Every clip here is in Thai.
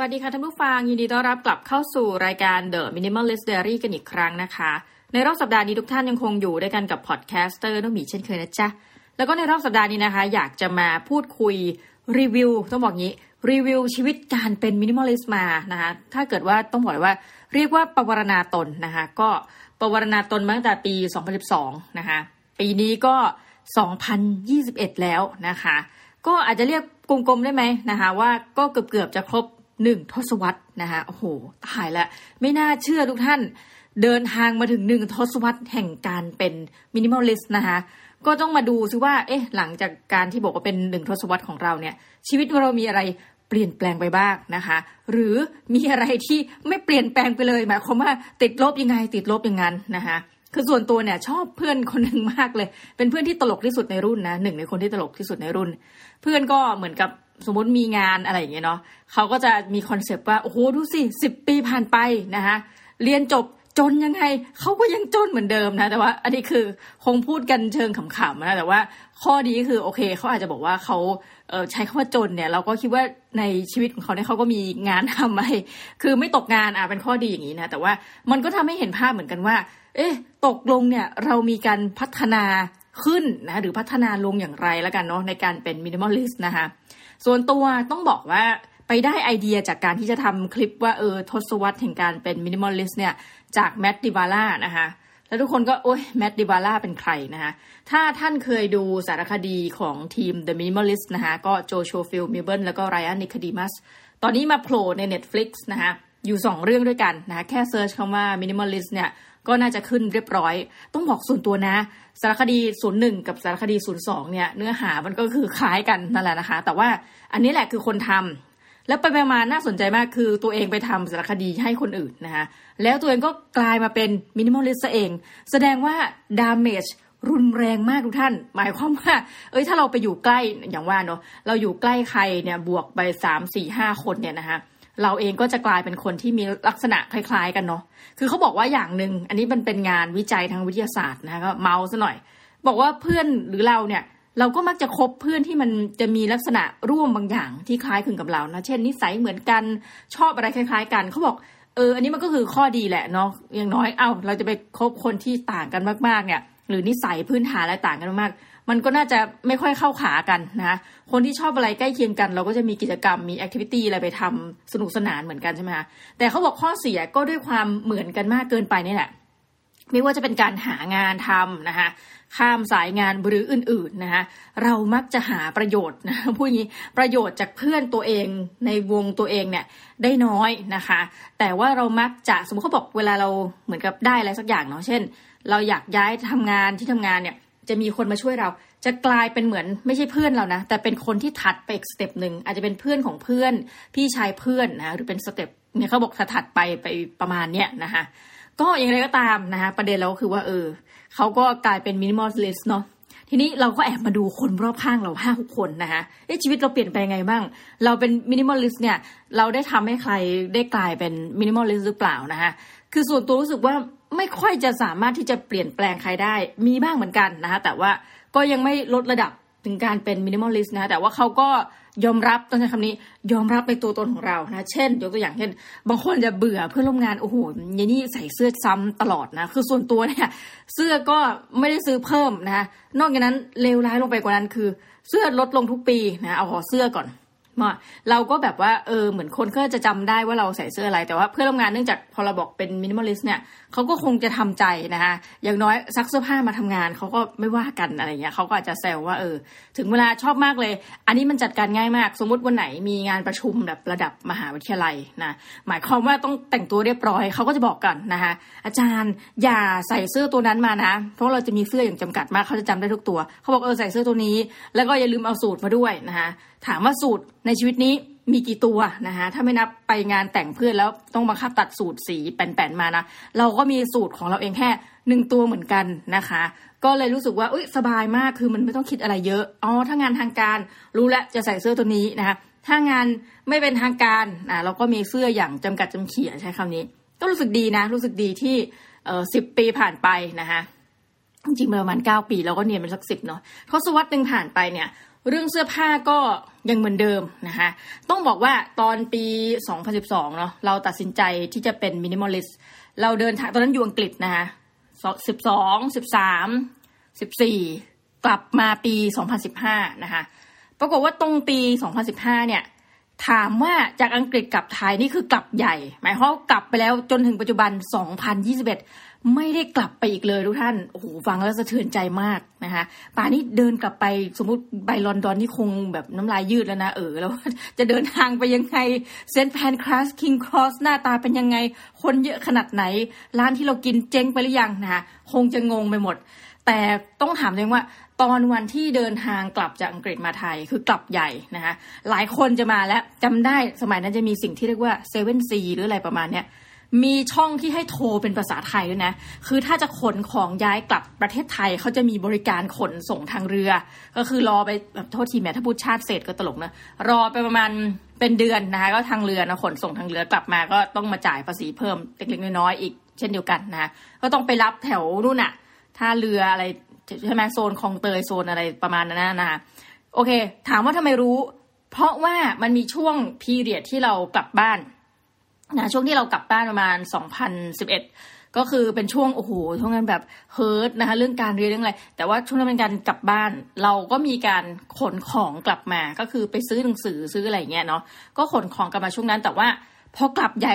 วัสดีค่ะท่านผู้ฟัง ยินดีต้อนรับกลับเข้าสู่รายการ The Minimalist Diary กันอีกครั้งนะคะ ในรอบสัปดาห์นี้ทุกท่านยังคงอยู่ด้วยกันกับ podcaster น้องหมีเช่นเคยนะจ๊ะ แล้วก็ในรอบสัปดาห์นี้นะคะ อยากจะมาพูดคุยรีวิวต้องบอกงี้รีวิวชีวิตการเป็น minimalist มานะคะถ้าเกิดว่าต้องบอกว่าเรียกว่าปวารณาตนนะคะก็ปวารณาตนมาตั้งแต่ปี 2012 นะคะปีนี้ก็ 2021 แล้วนะคะก็อาจจะเรียกกลมๆได้ไหมนะคะว่าก็เกือบๆจะครบ หนึ่งทศวรรษนะคะโอ้โหตายละไม่น่าเชื่อทุกท่านเดินทางมาถึงหนึ่งทศวรรษแห่งการเป็น minimalist นะคะก็ต้องมาดูซิว่า เอ๊ะ หลังจากการที่บอกว่าเป็นหนึ่งทศวรรษของเราเนี่ย ชีวิตเรามีอะไรเปลี่ยนแปลงไปบ้างนะคะ หรือมีอะไรที่ไม่เปลี่ยนแปลงไปเลยหมายความว่าติดลบยังไงติดลบอย่างนั้นนะคะคือส่วนตัวเนี่ยชอบเพื่อนคนหนึ่งมากเลย เป็นเพื่อนที่ตลกที่สุดในรุ่นนะหนึ่งในคนที่ตลกที่สุดในรุ่น เพื่อนก็เหมือนกับ สมมติมีงานอะไรอย่างเงี้ยเนาะเขาก็จะมีคอนเซปต์ว่า โอ้โห ดูสิสิบปีผ่านไปนะคะเรียนจบจนยังไงเขาก็ยังจนเหมือนเดิมนะ แต่ว่า อันนี้คือคงพูดกันเชิงขำๆนะ แต่ว่าข้อดีก็คือโอเคเขาอาจจะบอกว่าเขาเใช้คำว่าจนเนี่ย เราก็คิดว่าในชีวิตของเขาเนี่ยเขาก็มีงานทำไรคือไม่ตกงานอะเป็นข้อดีอย่างนี้นะ แต่ว่ามันก็ทำให้เห็นภาพเหมือนกันว่า เอ๊ะ ตกลงเนี่ยเรามีการพัฒนาขึ้นนะหรือพัฒนาลงอย่างไรแล้วกันเนาะในการเป็น minimalist นะคะ ส่วนตัวต้องบอกว่าไปได้ไอเดียจากการที่จะทำคลิปว่าเออทศวรรษแห่งการเป็น minimalist เนี่ยจาก Matt D'Avella นะคะแล้วทุกคนก็โอ้ย Matt D'Avella เป็นใครนะคะถ้าท่านเคยดูสารคดีของทีม The Minimalist นะคะก็ Joshua Fields Millburn แล้วก็ Ryan Nicodemusตอนนี้มาโผล่ใน Netflix นะคะอยู่ 2 เรื่องด้วยกันนะคะแค่ search คำว่า minimalist เนี่ย ก็น่าจะขึ้นเรียบร้อย ต้องบอกส่วนตัวนะ สารคดี 01 กับสารคดี 02 เนี่ย เนื้อหามันก็คือคล้ายกันนั่นแหละนะคะ แต่ว่าอันนี้แหละคือคนทำแล้วไปมาน่าสนใจมากคือตัวเองไปทำสารคดีให้คนอื่นนะคะแล้วตัวเองก็กลายมาเป็น minimalist เอง แสดงว่า damage รุนแรงมากทุกท่าน หมายความว่า เอ้ยถ้าเราไปอยู่ใกล้อย่างว่าเนาะเราอยู่ใกล้ใครเนี่ยบวกไปสามสี่ห้าคนเนี่ยนะคะ เราเองก็จะกลายเป็นคนที่มีลักษณะคล้าย ๆ กันเนาะคือเขาบอกว่าอย่างหนึ่งอันนี้มันเป็นงานวิจัยทางวิทยาศาสตร์นะก็เมาส์ซะหน่อย บอกว่าเพื่อนหรือเราเนี่ยเราก็มักจะคบเพื่อนที่มันจะมีลักษณะร่วมบางอย่างที่คล้ายคลึงกับเรานะเช่นนิสัยเหมือนกันชอบอะไรคล้าย ๆ กันเขาบอกเออ อันนี้มันก็คือข้อดีแหละเนาะอย่างน้อยเอา้าเราจะไปคบคนที่ต่างกันมากๆเนี่ย หรือนิสัยพื้นฐานอะไรต่างกันมาก มันก็น่าจะไม่ค่อยเข้าขากันนะคะคนที่ชอบอะไรใกล้เคียงกัน เราก็จะมีกิจกรรมมีแอคทิวิตี้อะไรไปทำสนุกสนานเหมือนกันใช่ไหมคะแต่เขาบอกข้อเสียก็ด้วยความเหมือนกันมากเกินไปนี่แหละไม่ว่าจะเป็นการหางานทำนะคะข้ามสายงานหรืออื่นๆนะคะเรามักจะหาประโยชน์นะพูดอย่างนี้ประโยชน์จากเพื่อนตัวเองในวงตัวเองเนี่ยได้น้อยนะคะ แต่ว่าเรามักจะสมมติเขาบอกเวลาเราเหมือนกับได้อะไรสักอย่างเนาะเช่น เราอยากย้ายทำงานที่ทำงานเนี่ย จะมีคนมาช่วยเรา จะกลายเป็นเหมือนไม่ใช่เพื่อนเรานะ แต่เป็นคนที่ถัดไปอีก step หนึ่งอาจจะเป็นเพื่อนของเพื่อน พี่ชายเพื่อนนะหรือเป็น step เนี่ยเขาบอกถัดไปไปประมาณเนี้ยนะคะก็อย่างไรก็ตามนะคะประเด็นเราคือว่าเออเขาก็กลายเป็น minimalist เนาะทีนี้เราก็แอบมาดูคนรอบข้างเราห้าหกคนนะคะชีวิตเราเปลี่ยนไปไงบ้าง เราเป็น minimalist เนี่ย เราได้ทำให้ใครได้กลายเป็น minimalist หรือเปล่านะคะคือส่วนตัวรู้สึกว่า ไม่ค่อยจะสามารถที่จะเปลี่ยนแปลงใครได้ มีบ้างเหมือนกันนะคะแต่ว่าก็ยังไม่ลดระดับถึงการเป็น minimalist นะแต่ว่าเขาก็ยอมรับต้องใช้คำนี้ยอมรับในตัวตนของเรานะเช่นยกตัวอย่างเช่น บางคนจะเบื่อเพื่อนร่วมงานโอ้โหยนี่ใส่เสื้อซ้ำตลอดนะคือส่วนตัวเนี่ยเสื้อก็ไม่ได้ซื้อเพิ่มนะนอกจากนั้นเลวร้ายลงไปกว่านั้นคือ เสื้อลดลงทุกปีนะเอาขอเสื้อก่อนมาเราก็แบบว่าเออเหมือนคนก็จะจำได้ว่าเราใส่เสื้ออะไรแต่ว่าเพื่อนร่วมงานเนื่องจากพอเราบอกเป็น minimalist เนี่ยเขาก็คงจะทำใจนะคะอย่างน้อยซักเสื้อผ้ามาทำงานเขาก็ไม่ว่ากันอะไรเงี้ยเขาก็อาจจะแซวว่าเออ ถึงเวลาชอบมากเลย อันนี้มันจัดการง่ายมาก สมมุติวันไหนมีงานประชุมแบบระดับมหาวิทยาลัยนะหมายความว่าต้องแต่งตัวเรียบร้อยเขาก็จะบอกกันนะคะอาจารย์อย่าใส่เสื้อตัวนั้นมานะ เพราะเราจะมีเสื้ออย่างจำกัดมากเขาจะจำได้ทุกตัวเขาบอกเออใส่เสื้อตัวนี้ แล้วก็อย่าลืมเอาสูตรมาด้วยนะคะถามว่าสูตรในชีวิตนี้ มีกี่ตัวนะคะถ้าไม่นับไปงานแต่งเพื่อนแล้วต้องบังคับตัดสูตรสีแป่นๆมานะ เราก็มีสูตรของเราเองแค่หนึ่งตัวเหมือนกันนะคะ ก็เลยรู้สึกว่าอุ้ยสบายมากคือมันไม่ต้องคิดอะไรเยอะอ๋อถ้างานทางการรู้แล้วจะใส่เสื้อตัวนี้นะคะถ้างานไม่เป็นทางการอ่าเราก็มีเสื้ออย่างจำกัดจำเขี่ยใช้คำนี้ ก็รู้สึกดีนะ รู้สึกดีที่เออสิบปีผ่านไปนะคะจริงๆประมาณเก้าปีแล้วก็เนียนเป็นสักสิบเนาะทศวรรษหนึ่งผ่านไปเนี่ย เรื่องเสื้อผ้าก็ยังเหมือนเดิมนะคะต้องบอกว่าตอนปี 2012 เนาะเราตัดสินใจที่จะเป็น minimalist เราเดินทางตอนนั้นอยู่อังกฤษนะคะสิบสองสิบสามสิบสี่กลับมาปี 2015 นะคะปรากฏว่าตรงปี 2015 เนี่ยถามว่าจากอังกฤษกลับไทยนี่คือกลับใหญ่ หมายความกลับไปแล้วจนถึงปัจจุบัน 2021 ไม่ได้กลับไปอีกเลยทุกท่าน โอ้โห ฟังแล้วสะเทือนใจมากนะคะ ป่านี้เดินกลับไปสมมติไปลอนดอนนี่คงแบบน้ำลายยืดแล้วนะเออ แล้วจะเดินทางไปยังไงเซนต์แพนคลาสคิงครอสหน้าตาเป็นยังไง คนเยอะขนาดไหน ร้านที่เรากินเจ๊งไปหรือยังนะคะคงจะงงไปหมด แต่ต้องถามเลยว่าตอนวันที่เดินทางกลับจากอังกฤษมาไทยคือกลับใหญ่นะคะหลายคนจะมาแล้วจำได้สมัยนั้นจะมีสิ่งที่เรียกว่าเซเว่นซีหรืออะไรประมาณเนี้ย มีช่องที่ให้โทรเป็นภาษาไทยด้วยนะ คือถ้าจะขนของย้ายกลับประเทศไทยเขาจะมีบริการขนส่งทางเรือ ก็คือรอไปแบบโทษทีแม่ถ้าพูดชาติเศษก็ตลกนะ รอไปประมาณเป็นเดือนนะคะ ก็ทางเรือนะขนส่งทางเรือกลับมาก็ต้องมาจ่ายภาษีเพิ่มเล็กๆน้อยๆอีกเช่นเดียวกันนะ ก็ต้องไปรับแถวนู่นน่ะท่าเรืออะไรใช่ไหมโซนคลองเตยโซนอะไรประมาณนั้นนะคะโอเค ถามว่าทำไมรู้ เพราะว่ามันมีช่วงพีเรียดที่เรากลับบ้าน นะช่วงที่เรากลับบ้านประมาณ 2011 ก็คือเป็นช่วงโอ้โหช่วงนั้นแบบเฮิร์ตนะคะเรื่องการเรียนเรื่องอะไร แต่ว่าช่วงนั้นเป็นการกลับบ้าน เราก็มีการขนของกลับมาก็คือไปซื้อหนังสือซื้ออะไรเงี้ยเนาะก็ขนของกลับมาช่วงนั้น แต่ว่าพอกลับใหญ่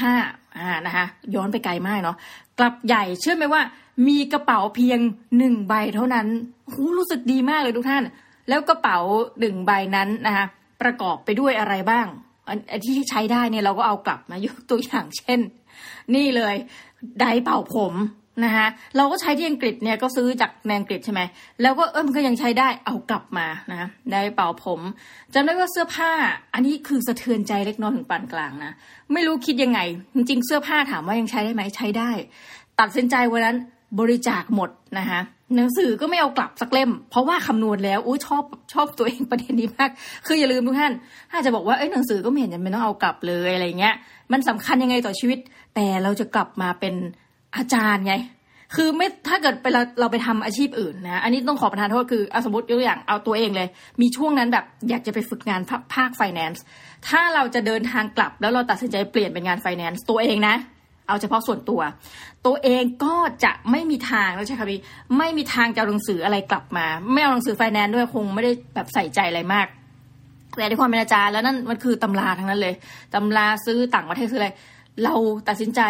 2015อ่านะคะย้อนไปไกลมากเนาะกลับใหญ่เชื่อไหมว่า มีกระเป๋าเพียงหนึ่งใบเท่านั้นโหรู้สึกดีมากเลยทุกท่าน แล้วกระเป๋าหนึ่งใบนั้นนะคะประกอบไปด้วยอะไรบ้าง อันที่ใช้ได้เนี่ยเราก็เอากลับมายกตัวอย่างเช่น นี่เลยไดเป่าผมนะคะเราก็ใช้ที่อังกฤษเนี่ยก็ซื้อจากในอังกฤษใช่ไหมแล้วก็เออมันก็ยังใช้ได้เอากลับมานะได้เป่าผมจำได้ว่าเสื้อผ้า อันนี้คือสะเทือนใจเล็กน้อยถึงปานกลางนะไม่รู้คิดยังไง จริงๆเสื้อผ้าถามว่ายังใช้ได้ไหมใช้ได้ ตัดสินใจวันนั้นบริจาคหมดนะคะ หนังสือก็ไม่เอากลับสักเล่ม เพราะว่าคำนวณแล้วอุ้ชอบชอบตัวเองประเด็นนี้มาก คืออย่าลืมทุกท่านถ้าจะบอกว่าเอ้ยหนังสือก็ไม่เห็นจำเป็นต้องเอากลับเลยอะไรเงี้ย มันสำคัญยังไงต่อชีวิต แต่เราจะกลับมาเป็นอาจารย์ไง คือไม่ถ้าเกิดไปเราเราไปทำอาชีพอื่นนะ อันนี้ต้องขอประทานโทษคืออสมมติยกตัวอย่างเอาตัวเองเลย มีช่วงนั้นแบบอยากจะไปฝึกงานภาคไฟแนนซ์ถ้าเราจะเดินทางกลับแล้วเราตัดสินใจเปลี่ยนเป็นงานไฟแนนซ์ตัวเองนะ เอาเฉพาะส่วนตัว ตัวเองก็จะไม่มีทางแล้วใช่ค่ะพี่ไม่มีทางจะเอาหนังสืออะไรกลับมา ไม่เอาหนังสือไฟแนนซ์ด้วยคงไม่ได้แบบใส่ใจอะไรมากแต่ในความเป็นอาจารย์แล้วนั่นมันคือตำราทั้งนั้นเลยตำราซื้อต่างประเทศซื้ออะไร เราตัดสินใจ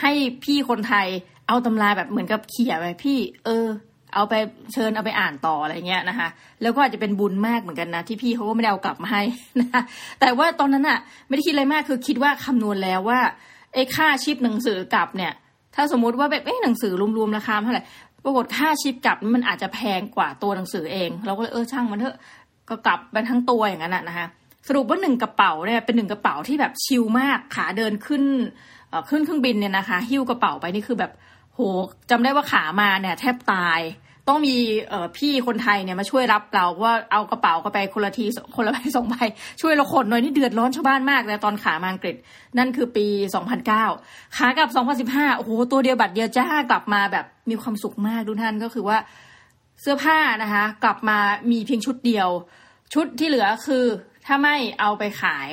ให้พี่คนไทย เอาตำราแบบเหมือนกับเขี่ยไปพี่ เออ เอาไปเชิญเอาไปอ่านต่ออะไรเงี้ยนะคะ แล้วก็อาจจะเป็นบุญมากเหมือนกันนะที่พี่เขาก็ไม่ได้เอากลับมาให้นะแต่ว่าตอนนั้นอะไม่ได้คิดอะไรมากคือคิดว่าคำนวณแล้วว่า ไอ้ค่าชิปหนังสือกลับเนี่ย ถ้าสมมุติว่าแบบเอ้หนังสือรวมๆราคาเท่าไหร่ปรากฏค่าชิปกลับมันอาจจะแพงกว่าตัวหนังสือเอง เราก็เลยเออช่างมันเถอะก็กลับมันทั้งตัวอย่างนั้นนะคะสรุปว่าหนึ่งกระเป๋าเนี่ยเป็นหนึ่งกระเป๋าที่แบบชิลมากขาเดินขึ้นขึ้นเครื่องบินเนี่ยนะคะ หิ้วกระเป๋าไปนี่คือแบบโหจำได้ว่าขามาเนี่ย แทบตาย ต้องมีพี่คนไทยเนี่ยมาช่วยรับเราว่าเอากระเป๋าก็ไปคนละทีคนละใบสองใบช่วยเราขนหน่อยนี่เดือดร้อนชาวบ้านมากเลยตอนขามาอังกฤษ นั่นคือปี 2009 ขากลับ 2015 โอ้โห ตัวเดียวบัตรเดียวจ้ากลับมาแบบมีความสุขมากทุกท่านก็คือว่าเสื้อผ้านะคะ กลับมามีเพียงชุดเดียว ชุดที่เหลือคือถ้าไม่เอาไปขาย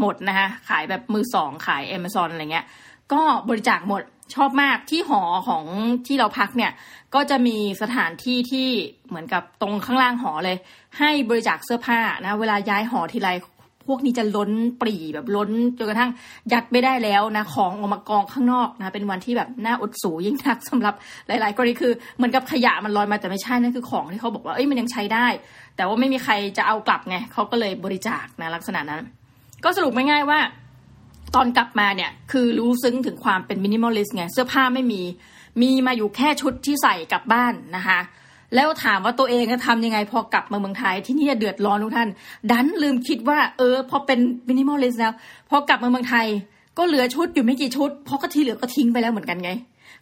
หมดนะคะขายแบบมือสองขาย Amazon อะไรเงี้ย ก็บริจาคหมดชอบมากที่หอของที่เราพักเนี่ย ก็จะมีสถานที่ที่เหมือนกับตรงข้างล่างหอเลย ให้บริจาคเสื้อผ้านะ เวลาย้ายหอทีไรพวกนี้จะล้นปรีแบบล้นจนกระทั่งยัดไม่ได้แล้วนะของออกมากองข้างนอกนะ เป็นวันที่แบบน่าอดสูยิ่งนักสำหรับหลาย ๆ กรณีคือเหมือนกับขยะมันลอยมาแต่ไม่ใช่นั่นคือของที่เขาบอกว่าเอ้ยมันยังใช้ได้ แต่ว่าไม่มีใครจะเอากลับไงเขาก็เลยบริจาคนะลักษณะนั้น ก็สรุปง่ายๆว่า ตอนกลับมาเนี่ยคือรู้ซึ้งถึงความเป็น minimalist ไงเสื้อผ้าไม่มี มีมาอยู่แค่ชุดที่ใส่กลับบ้านนะคะแล้วถามว่าตัวเองจะทำยังไงพอกลับมาเมืองไทยที่นี่เดือดร้อนทุกท่าน ดันลืมคิดว่าเออพอเป็น minimalist แล้วพอกลับมาเมืองไทย ก็เหลือชุดอยู่ไม่กี่ชุดเพราะก็ที่เหลือก็ทิ้งไปแล้วเหมือนกันไง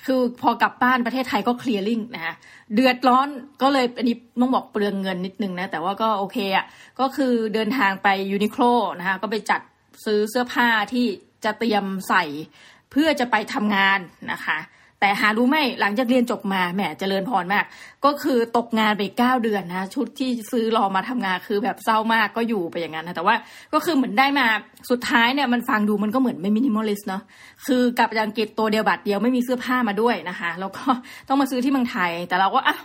คือพอกลับบ้านประเทศไทยก็ clearing นะคะเดือดร้อนก็เลยอันนี้ต้องบอกเปลืองเงินนิดนึงนะแต่ว่าก็โอเคอะ่ะก็คือเดินทางไปยูนิโคลนะคะก็ไปจัด ซื้อเสื้อผ้าที่จะเตรียมใส่เพื่อจะไปทำงานนะคะ แต่หารู้ไหมหลังจากเรียนจบมาแหมเจริญพรมาก ก็คือตกงานไปเก้าเดือนนะชุดที่ซื้อรอมาทำงานคือแบบเศร้ามากก็อยู่ไปอย่างนั้นนะแต่ว่าก็คือเหมือนได้มาสุดท้ายเนี่ยมันฟังดูมันก็เหมือนไม่มินิมอลิสเนาะคือกลับจากอังกฤษตัวเดียวบัตรเดียวไม่มีเสื้อผ้ามาด้วยนะคะ แล้วก็ต้องมาซื้อที่เมืองไทย แต่เราก็อะ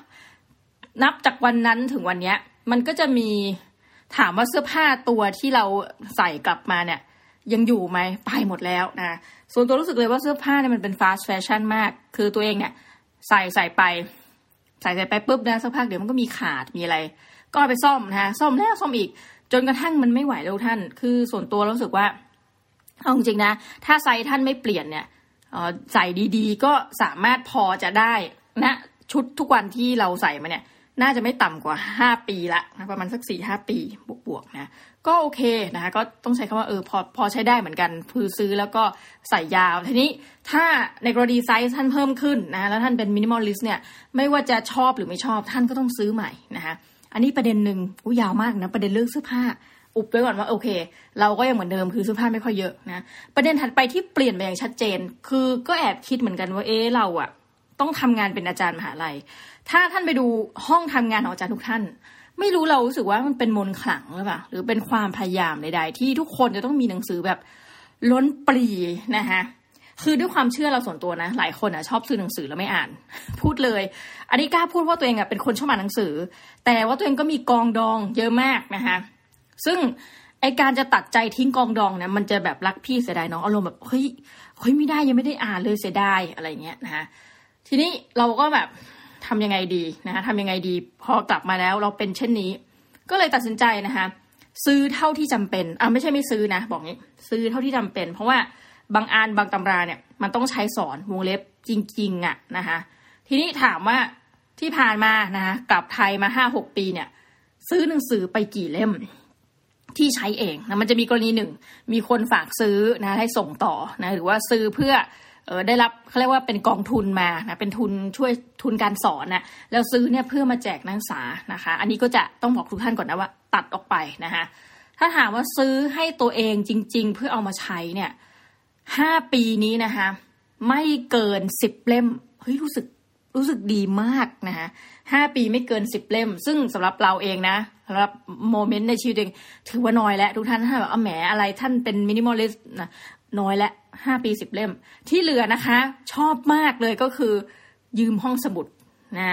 นับจากวันนั้นถึงวันเนี้ย มันก็จะมี ถามว่าเสื้อผ้าตัวที่เราใส่กลับมาเนี่ย ยังอยู่ไหมไปหมดแล้วนะส่วนตัวรู้สึกเลยว่าเสื้อผ้าเนี่ยมันเป็นฟาสต์แฟชั่นมาก คือตัวเองเนี่ย ใส่ใส่ไป ใส่ใส่ไปปุ๊บนะสักพักเดี๋ยวมันก็มีขาดมีอะไร ก็ไปซ่อมนะซ่อมแล้วซ่อมอีก จนกระทั่งมันไม่ไหวแล้วท่าน คือส่วนตัวรู้สึกว่าเอาจริงนะ ถ้าไซส์ท่านไม่เปลี่ยนเนี่ยใส่ดีๆ ก็สามารถพอจะได้นะชุดทุกวันที่เราใส่มาเนี่ย น่าจะไม่ต่ำกว่าห้าปีละนะประมาณสักสี่หปีบวกๆนะก็โอเคนะคะก็ต้องใช้คำว่าเออพอพอใช้ได้เหมือนกันคือซื้อแล้วก็ใส่ยาว ทีนี้ถ้าในกรณีไซส์ท่านเพิ่มขึ้นนะแล้วท่านเป็น minimalist เนี่ยไม่ว่าจะชอบหรือไม่ชอบท่านก็ต้องซื้อใหม่นะคะอันนี้ประเด็นหนึ่งอู้ยาวมากนะประเด็นเรื่องเสื้อผ้าอุบไว้ก่อนว่าโอเค เราก็ยังเหมือนเดิมคือเสื้อผ้าไม่ค่อยเยอะนะประเด็นถัดไปที่เปลี่ยนไปอย่างชัดเจน คือก็แอบคิดเหมือนกันว่าเอ๊ะเราอะ ต้องทำงานเป็นอาจารย์มหาลัย ถ้าท่านไปดูห้องทำงานของอาจารย์ทุกท่าน ไม่รู้เรารู้สึกว่ามันเป็นมนขลังหรือเปล่าหรือเป็นความพยายามใด ๆ ที่ทุกคนจะต้องมีหนังสือแบบล้นปรีนะคะคือด้วยความเชื่อเราส่วนตัวนะ หลายคนอะชอบซื้อหนังสือแล้วไม่อ่าน พูดเลย อันนี้กล้าพูดว่าตัวเองอะเป็นคนชอบอ่านหนังสือ แต่ว่าตัวเองก็มีกองดองเยอะมากนะคะซึ่งไอการจะตัดใจทิ้งกองดองเนี่ยมันจะแบบรักพี่เสียดายน้องอารมณ์แบบเฮ้ยเฮ้ยไม่ได้ยังไม่ได้อ่านเลยเสียดายอะไรเงี้ยนะคะ ทีนี้เราก็แบบทำยังไงดีนะคะทำยังไงดี พอกลับมาแล้วเราเป็นเช่นนี้ ก็เลยตัดสินใจนะคะซื้อเท่าที่จำเป็นอ่าไม่ใช่ไม่ซื้อนะ บอกงี้ ซื้อเท่าที่จำเป็น เพราะว่าบางอ่านบางตำราเนี่ยมันต้องใช้สอนวงเล็บจริงๆอะ่ะนะคะ ทีนี้ถามว่าที่ผ่านมานะคะกลับไทยมาห้าหกปีเนี่ย ซื้อหนังสือไปกี่เล่มที่ใช้เองนะมันจะมีกรณีหนึ่ง มีคนฝากซื้อนะให้ส่งต่อนะหรือว่าซื้อเพื่อ ได้รับเขาเรียกว่าเป็นกองทุนมานะเป็นทุนช่วยทุนการสอนนะแล้วซื้อเนี่ยเพื่อมาแจกนักศึกษานะคะ อันนี้ก็จะต้องบอกทุกท่านก่อนนะว่า ตัดออกไปนะคะถ้าถามว่าซื้อให้ตัวเองจริง ๆ เพื่อเอามาใช้เนี่ยห้าปีนี้นะคะไม่เกินสิบเล่มเฮ้ยรู้สึกรู้สึกดีมากนะคะห้าปีไม่เกินสิบเล่ม ซึ่งสำหรับเราเองนะสำหรับ moment ในชีวิตเองถือว่าน้อยแล้วทุกท่านถ้าแบบเอาแหมอะไรท่านเป็น minimalist นะ น้อยและห้าปีสิบเล่ม ที่เหลือนะคะ ชอบมากเลยก็คือ ยืมห้องสมุดนะ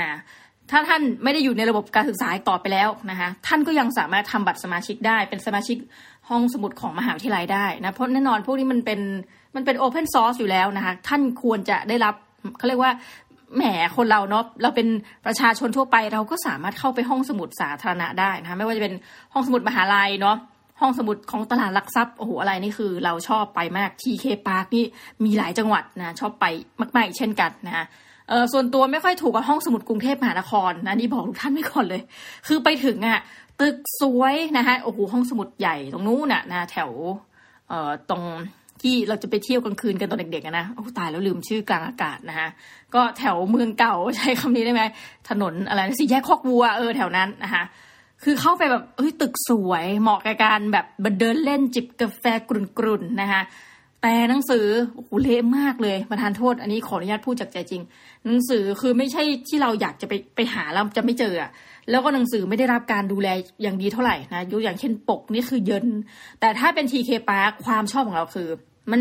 ถ้าท่านไม่ได้อยู่ในระบบการศึกษาต่อไปแล้วนะคะท่านก็ยังสามารถทำบัตรสมาชิกได้ เป็นสมาชิกห้องสมุดของมหาวิทยาลัยได้นะเพราะแน่นอนพวกนี้มันเป็นมันเป็น open source อยู่แล้วนะคะท่านควรจะได้รับเขาเรียกว่าแหมคนเราเนาะเราเป็นประชาชนทั่วไปเราก็สามารถเข้าไปห้องสมุดสาธารณะได้นะคะไม่ว่าจะเป็นห้องสมุดมหาลัยเนาะ ห้องสมุดของตลาดหลักทรัพย์โอ้โหอะไรนี่คือ เราชอบไปมาก TK Park นี่มีหลายจังหวัดนะชอบไปมากๆเช่นกันนะเออส่วนตัวไม่ค่อยถูกกับห้องสมุดกรุงเทพมหานครนะนี่บอกทุกท่านไม่ก่อนเลย คือไปถึงอะ่ะตึกสวยนะคะโอ้โหห้องสมุดใหญ่ตรงนู้นน่ะนะแถวเอ่อตรงที่เราจะไปเที่ยวกลางคืนกันตอนเด็กๆนะโอ้ตายแล้วลืมชื่อกลางอากาศนะคะก็แถวเมืองเก่าใช้คำนี้ได้ไหมถนนอะไรสี่แยกคอกวัวเออแถวนั้นนะคะ คือเข้าไปแบบเฮ้ยตึกสวยเหมาะกับการแบบเดินเล่นจิบกาแฟกรุ่นๆนะคะแต่หนังสือโอ้โหเละมากเลยประทานโทษ อันนี้ขออนุญาตพูดจากใจจริง หนังสือคือไม่ใช่ที่เราอยากจะไปไปหาแล้วจะไม่เจออะแล้วก็หนังสือไม่ได้รับการดูแลอย่างดีเท่าไหร่นะยกอย่างเช่นปกนี่คือเยินแต่ถ้าเป็น TK Park ความชอบของเราคือ มัน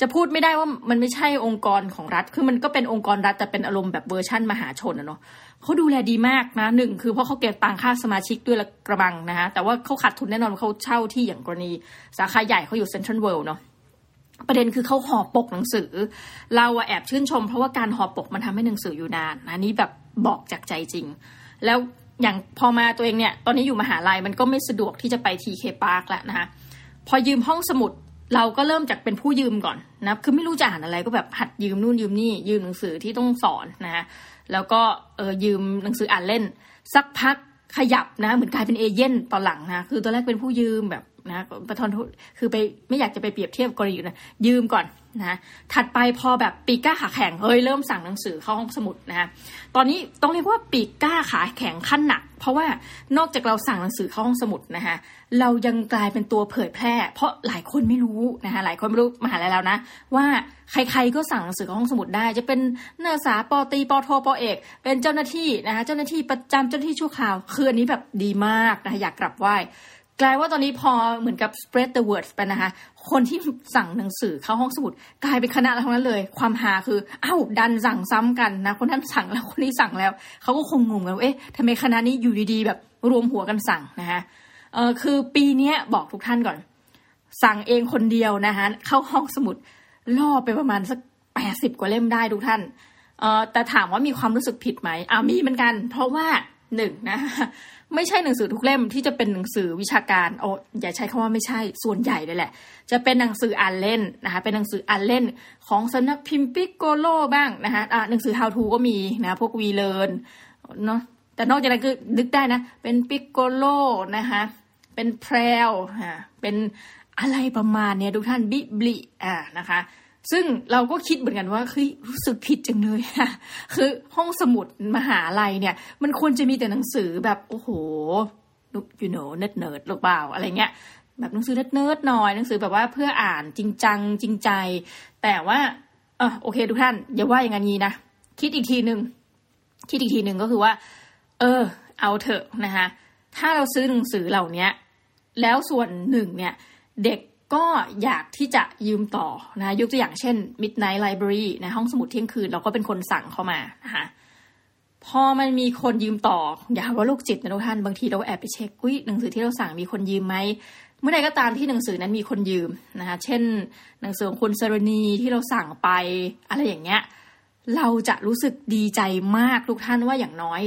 จะพูดไม่ได้ว่ามันไม่ใช่องค์กรของรัฐ คือมันก็เป็นองค์กรรัฐแต่เป็นอารมณ์แบบเวอร์ชั่นมหาชนนะเนาะเขาดูแลดีมากนะหนึ่งคือเพราะเขาเก็บตังค่าสมาชิกด้วยละกระมังนะคะแต่ว่าเขาขาดทุนแน่นอนเขาเช่าที่อย่างกรณีสาขาใหญ่เขาอยู่เซ็นทรัลเวิลด์เนาะประเด็นคือเขาห่อปกหนังสือ เราแอบชื่นชม เพราะว่าการห่อปกมันทำให้หนังสืออยู่นานนะนี่แบบบอกจากใจจริง แล้วอย่างพอมาตัวเองเนี่ย ตอนนี้อยู่มหาลัยมันก็ไม่สะดวกที่จะไป TK Park แล้วนะคะพอยืมห้องสมุด เราก็เริ่มจากเป็นผู้ยืมก่อนนะคือไม่รู้จะอ่านอะไรก็แบบหัดยืมนู่นยืมนี่ยืมหนังสือที่ต้องสอนนะแล้วก็เออยืมหนังสืออ่านเล่น สักพักขยับนะเหมือนกลายเป็นเอเย่นต์ตอนหลังนะคือตอนแรกเป็นผู้ยืมแบบ นะประทนคือไปไม่อยากจะไปเปรียบเทียบกรณีนะยืมก่อนนะถัดไปพอแบบปีก้าขาแข็งเฮ้ยเริ่มสั่งหนังสือเข้าห้องสมุดนะตอนนี้ต้องเรียกว่าปีก้าขาแข็งขั้นหนัก เพราะว่านอกจากเราสั่งหนังสือเข้าห้องสมุดนะคะเรายังกลายเป็นตัวเผยแพร่ เพราะหลายคนไม่รู้นะคะหลายคนไม่รู้มหาลัยแล้วนะ ว่าใครๆก็สั่งหนังสือเข้าห้องสมุดได้ จะเป็นนักศึกษาปตีปโทปเอก เป็นเจ้าหน้าที่นะคะเจ้าหน้าที่ประจำเจ้าหน้าที่ชั่วคราวคืออันนี้แบบดีมากนะคะอยากกลับไหว กลายว่าตอนนี้พอเหมือนกับ spread the word ไปนะคะ คนที่สั่งหนังสือเข้าห้องสมุดกลายเป็นคณะแล้วทั้งนั้นเลย ความหาคืออ้าวดันสั่งซ้ำกันนะคนนั้นสั่งแล้วคนนี้สั่งแล้วเขาก็คงงงกันว่าเอ๊ะทำไมคณะนี้อยู่ดีๆ แบบรวมหัวกันสั่งนะคะเออคือปีนี้บอกทุกท่านก่อน สั่งเองคนเดียวนะคะเข้าห้องสมุดล่อไปประมาณสักแปดสิบกว่าเล่มได้ทุกท่านเออแต่ถามว่ามีความรู้สึกผิดไหมอ่ามีเหมือนกัน เพราะว่าหนึ่งนะ ไม่ใช่หนังสือทุกเล่มที่จะเป็นหนังสือวิชาการโอ้อย่าใช้คำว่าไม่ใช่ส่วนใหญ่เลยแหละ จะเป็นหนังสืออ่านเล่นนะคะเป็นหนังสืออ่านเล่นของสำนักพิมพ์ปิกโกโลบ้างนะคะอ่าหนังสือ how to ก็มีนะพวกวีเลนเนาะแต่นอกจากนั้นคือนึกได้นะ เป็นปิกโกโลนะคะเป็นแพรว่าเป็นอะไรประมาณเนี้ยทุกท่านบิบลิอ่านะคะ ซึ่งเราก็คิดเหมือนกันว่าเฮ้ยรู้สึกผิดจังเลยค่ะคือห้องสมุดมหาลัยเนี่ย มันควรจะมีแต่หนังสือแบบโอ้โห you know เนิร์ดเนิร์ดหรือเปล่าอะไรเงี้ยแบบหนังสือเนิร์ดเนิร์ดหน่อยหนังสือแบบว่าเพื่ออ่านจริงจังจริงใจ แต่ว่าเออโอเคทุกท่าน อย่าว่าอย่างนี้นะคิดอีกทีหนึ่งคิดอีกทีหนึ่งก็คือว่า เออ เอาเถอะนะคะถ้าเราซื้อหนังสือเหล่านี้แล้วส่วนหนึ่งเนี่ย เด็ก ก็อยากที่จะยืมต่อนะยกตัวอย่างเช่น Midnight Library นะห้องสมุดเที่ยงคืน เราก็เป็นคนสั่งเข้ามานะคะพอมันมีคนยืมต่อ อย่าว่าโรคจิตนะทุกท่านบางทีเราแอบไปเช็คอุ้ยหนังสือที่เราสั่งมีคนยืมไหมเมื่อใดก็ตามที่หนังสือนั้นมีคนยืมนะคะเช่น หนังสือของคุณเซรณีที่เราสั่งไปอะไรอย่างเงี้ยเราจะรู้สึกดีใจมากทุกท่านว่าอย่างน้อย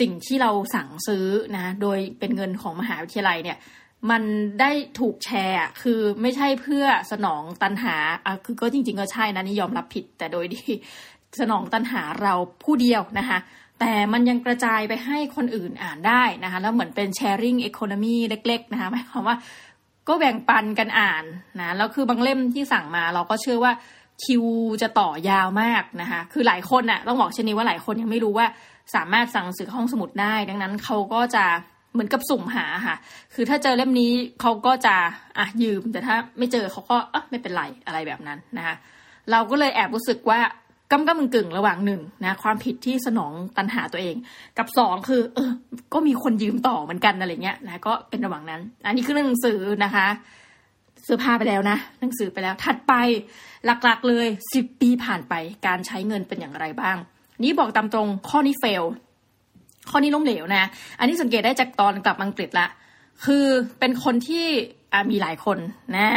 สิ่งที่เราสั่งซื้อนะโดยเป็นเงินของมหาวิทยาลัยเนี่ย มันได้ถูกแชร์คือไม่ใช่เพื่อสนองตันหาอะคือก็จริง ๆ ก็ใช่นะนี่ยอมรับผิด แต่โดยที่สนองตันหาเราผู้เดียวนะคะ แต่มันยังกระจายไปให้คนอื่นอ่านได้นะคะ แล้วเหมือนเป็น sharing economy เล็ก ๆ นะคะหมายความว่าก็แบ่งปันกันอ่านนะแล้วคือบางเล่มที่สั่งมาเราก็เชื่อว่าคิวจะต่อยาวมากนะคะ คือหลายคนน่ะต้องบอกเช่นนี้ว่าหลายคนยังไม่รู้ว่าสามารถสั่งซื้อห้องสมุดได้ ดังนั้นเขาก็จะ เหมือนกับสุ่มหาค่ะ คือถ้าเจอเล่มนี้เขาก็จะอะยืม แต่ถ้าไม่เจอเขาก็อะไม่เป็นไรอะไรแบบนั้นนะคะ เราก็เลยแอบรู้สึกว่ากำกำกึ่งระหว่างหนึ่งนะความผิดที่สนองตันหาตัวเอง กับสองคือ เออ ก็มีคนยืมต่อเหมือนกันอะไรเงี้ยนะก็เป็นระหว่างนั้น อันนี้คือหนังสือนะคะเสื้อผ้าไปแล้วนะ หนังสือไปแล้วถัดไปหลักๆเลยสิบปีผ่านไปการใช้เงินเป็นอย่างไรบ้าง นี้บอกตามตรงข้อนี้เฟล ข้อนี้ล้มเหลวนะ อันนี้สังเกตได้จากตอนกลับอังกฤษละ คือเป็นคนที่มีหลายคนนะ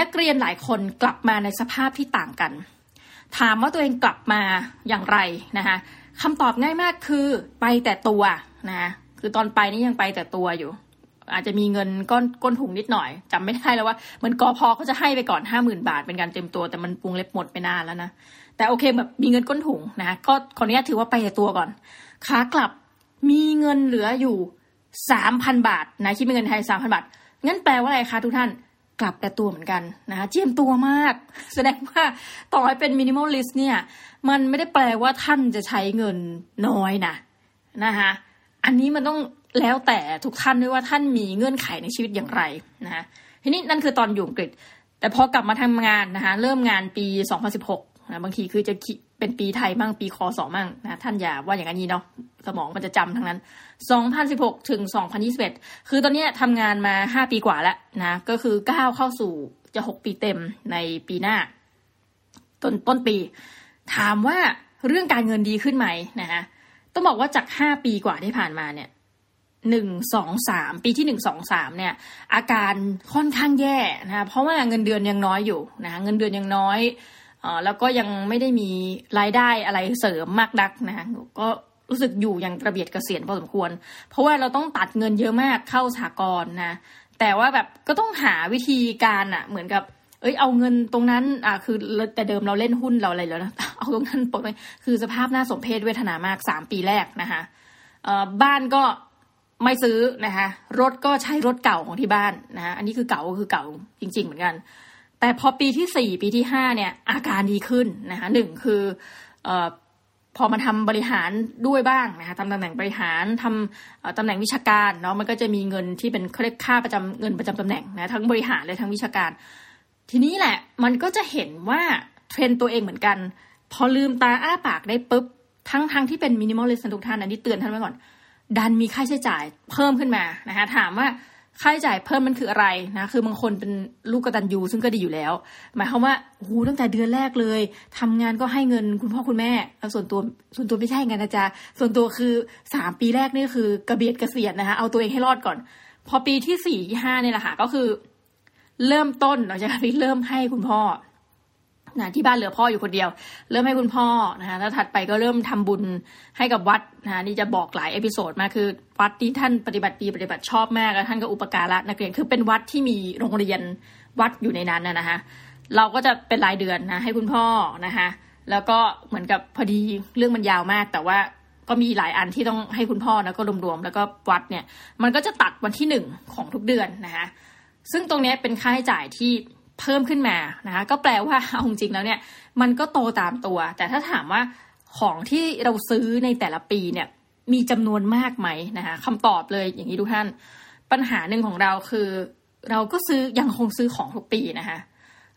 นักเรียนหลายคนกลับมาในสภาพที่ต่างกัน ถามว่าตัวเองกลับมาอย่างไรนะคะคำตอบง่ายมากคือไปแต่ตัวนะคือตอนไปนี่ยังไปแต่ตัวอยู่ อาจจะมีเงินก้อนก้นถุงนิดหน่อยจำไม่ได้แล้วว่าเหมือนกอพอเขาจะให้ไปก่อนห้าหมื่นบาทเป็นการเต็มตัว แต่มันปรุงเล็บหมดไปนานแล้วนะแต่โอเคแบบมีเงินก้นถุงนะก็ขออนุญาตถือว่าไปแต่ตัวก่อนขากลับ มีเงินเหลืออยู่สามพันบาทนะคิดเป็นเงินไทยสามพันบาท งั้นแปลว่าอะไรคะทุกท่านกลับแต่ตัวเหมือนกันนะคะเจียมตัวมาก แสดงว่าต่อให้เป็น minimalist เนี่ย มันไม่ได้แปลว่าท่านจะใช้เงินน้อยนะนะคะอันนี้มันต้องแล้วแต่ทุกท่านด้วยว่าท่านมีเงื่อนไขในชีวิตอย่างไรนะคะทีนี้นั่นคือตอนอยู่อังกฤษ แต่พอกลับมาทำงานนะคะเริ่มงานปี 2016นะบางทีคือจะ เป็นปีไทยมั่งปีคอสองมั่งนะท่านอย่าว่าอย่างนี้เนาะสมองมันจะจำทั้งนั้น 2016 ถึง 2021 คือตอนนี้ทำงานมา 5 ปีกว่าแล้วนะก็คือก้าวเข้าสู่จะ 6 ปีเต็มในปีหน้า ต้นต้นปี ถามว่าเรื่องการเงินดีขึ้นไหมนะฮะต้องบอกว่าจาก 5 ปีกว่าที่ผ่านมาเนี่ยหนึ่งสองสามปีที่หนึ่งสองสามเนี่ย อาการค่อนข้างแย่นะเพราะว่าเงินเดือนยังน้อยอยู่นะเงินเดือนยังน้อย แล้วก็ยังไม่ได้มีรายได้อะไรเสริมมากนักนะก็รู้สึกอยู่อย่างกระเบียดกระเสียนพอสมควร เพราะว่าเราต้องตัดเงินเยอะมากเข้าสากลนะ แต่ว่าแบบก็ต้องหาวิธีการอะเหมือนกับ เอ้ยเอาเงินตรงนั้นอ่าคือแต่เดิมเราเล่นหุ้นเราอะไรแล้วนะเอาตรงนั้นปลดไปคือสภาพหน่าสมเพชเวทนามากสามปีแรกนะคะบ้านก็ไม่ซื้อนะคะรถก็ใช้รถเก่าของที่บ้านนะอันนี้คือเก่าก็คือเก่าจริง ๆ เหมือนกัน แต่พอปีที่สี่ปีที่ห้าเนี่ยอาการดีขึ้นนะคะหนึ่งคืออพอมาทำบริหารด้วยบ้างนะคะทำตำแหน่งบริหารทำตำแหน่งวิชาการเนาะมันก็จะมีเงินที่เป็นเครดค่าประจำเงินประจำตำแหน่งนะทั้งบริหารและทั้งวิชาการ ทีนี้แหละมันก็จะเห็นว่าเทรนตัวเองเหมือนกัน พอลืมตาอ้าปากได้ปุ๊บทั้งทั้งที่เป็นมินิมอลเลสทุกท่านอันนี้เตือนท่านไว้ก่อน ดันมีค่าใช้จ่ายเพิ่มขึ้นมานะคะถามว่า ค่าใช้จ่ายเพิ่มมันคืออะไรนะ คือบางคนเป็นลูกกระตันยูซึ่งก็ดีอยู่แล้ว หมายความว่าหูตั้งแต่เดือนแรกเลยทำงานก็ให้เงินคุณพ่อคุณแม่แล้วส่วนตัวส่วนตัวไม่ใช่งานนะจ๊ะส่วนตัวคือสามปีแรกนี่คือกระเบียดกระเสียดนะคะเอาตัวเองให้รอดก่อน พอปีที่สี่ที่ห้าเนี่ยแหละค่ะก็คือ เริ่มต้นเราจะเริ่มให้คุณพ่อ นะที่บ้านเหลือพ่ออยู่คนเดียว เริ่มให้คุณพ่อนะคะแล้วถัดไปก็เริ่มทำบุญให้กับวัดนะนี่จะบอกหลาย episode มาคือ วัดที่ท่านปฏิบัติดีปฏิบัติชอบมากแล้วท่านก็อุปการะนักเรียนคือเป็นวัดที่มีโรงเรียนวัดอยู่ในนั้นนะคะเราก็จะเป็นรายเดือนนะให้คุณพ่อนะคะแล้วก็เหมือนกับพอดีเรื่องมันยาวมาก แต่ว่าก็มีหลายอันที่ต้องให้คุณพ่อแล้วก็รวมๆแล้วก็วัดเนี่ย มันก็จะตัดวันที่หนึ่งของทุกเดือนนะคะซึ่งตรงนี้เป็นค่าใช้จ่ายที่ เพิ่มขึ้นมานะคะก็แปลว่าเอาจริงแล้วเนี่ยมันก็โตตามตัว แต่ถ้าถามว่าของที่เราซื้อในแต่ละปีเนี่ยมีจำนวนมากไหมนะคะคำตอบเลยอย่างนี้ทุกท่าน ปัญหาหนึ่งของเราคือ เราก็ซื้อยังคงซื้อของทุกปีนะคะ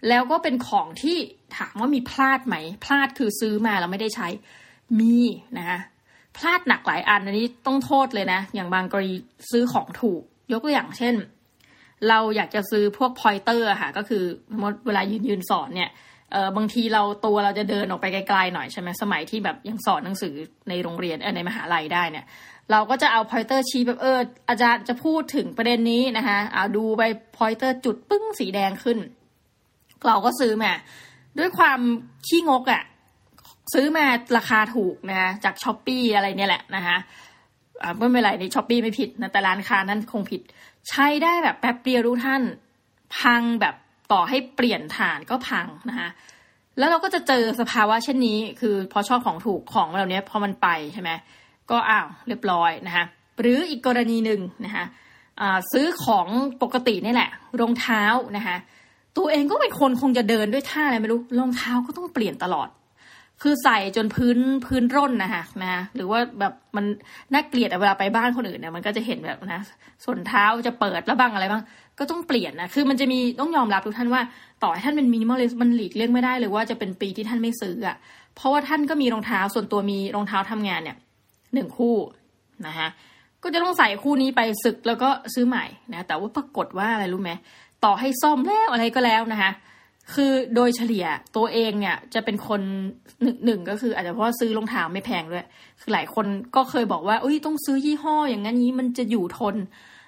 แล้วก็เป็นของที่ถามว่ามีพลาดไหม พลาดคือซื้อมาแล้วไม่ได้ใช้มีนะคะพลาดหนักหลายอันอันนี้ต้องโทษเลยนะ อย่างบางกรณีซื้อของถูก ยกตัวอย่างเช่น เราอยากจะซื้อพวก pointer ค่ะ ก็คือเวลายืนยืนสอนเนี่ยเออบางทีเราตัวเราจะเดินออกไปไกลๆหน่อยใช่ไหมสมัยที่แบบยังสอนหนังสือในโรงเรียนเออในมหาลัยได้เนี่ย เราก็จะเอา pointer ชี้แบบเอออาจารย์จะพูดถึงประเด็นนี้นะคะเอาดูไป pointer จุดปึ้งสีแดงขึ้น เราก็ซื้อมา ด้วยความขี้งกอะ่ะซื้อมาราคาถูกนะคะจาก Shopee อะไรเนี่ยแหละนะคะอ่าไม่เป็นไรใน Shopee ไม่ผิดนะแต่ร้านค้านั้นคงผิด ใช้ได้แบบแป๊บเดียวรู้ท่าน พังแบบต่อให้เปลี่ยนถ่านก็พังนะคะแล้วเราก็จะเจอสภาวะเช่นนี้ คือพอชอบของถูกของเหล่านี้พอมันไปใช่ไหมก็อ้าวเรียบร้อยนะคะหรืออีกกรณีหนึ่งนะคะซื้อของปกตินี่แหละ รองเท้านะคะตัวเองก็เป็นคนคงจะเดินด้วยท่าอะไรไม่รู้รองเท้าก็ต้องเปลี่ยนตลอด คือใส่จนพื้นพื้นร่นนะคะนะหรือว่าแบบมันน่าเกลียดเวลาไปบ้านคนอื่นเนี่ยมันก็จะเห็นแบบนะ ส่วนเท้าจะเปิดแล้วบ้างอะไรบ้าง ก็ต้องเปลี่ยนนะคือมันจะมีต้องยอมรับทุกท่านว่าต่อให้ท่านเป็นมินิมอลเลสมันหลีกเลี่ยงไม่ได้เลยว่าจะเป็นปีที่ท่านไม่ซื้ออะเพราะว่าท่านก็มีรองเท้าส่วนตัวมีรองเท้าทำงานเนี่ยหนึ่งคู่นะคะก็จะต้องใส่คู่นี้ไปศึกแล้วก็ซื้อใหม่นะแต่ว่าปรากฏว่าอะไรรู้ไหมต่อให้ซ่อมแล้วอะไรก็แล้วนะคะ คือโดยเฉลี่ยตัวเองเนี่ยจะเป็นคนหนึ่งหนึ่งก็คืออาจจะเพราะซื้อรองเท้าไม่แพงด้วย คือหลายคนก็เคยบอกว่าอุ้ยต้องซื้อยี่ห้อ อย่างนั้นนี้มันจะอยู่ทน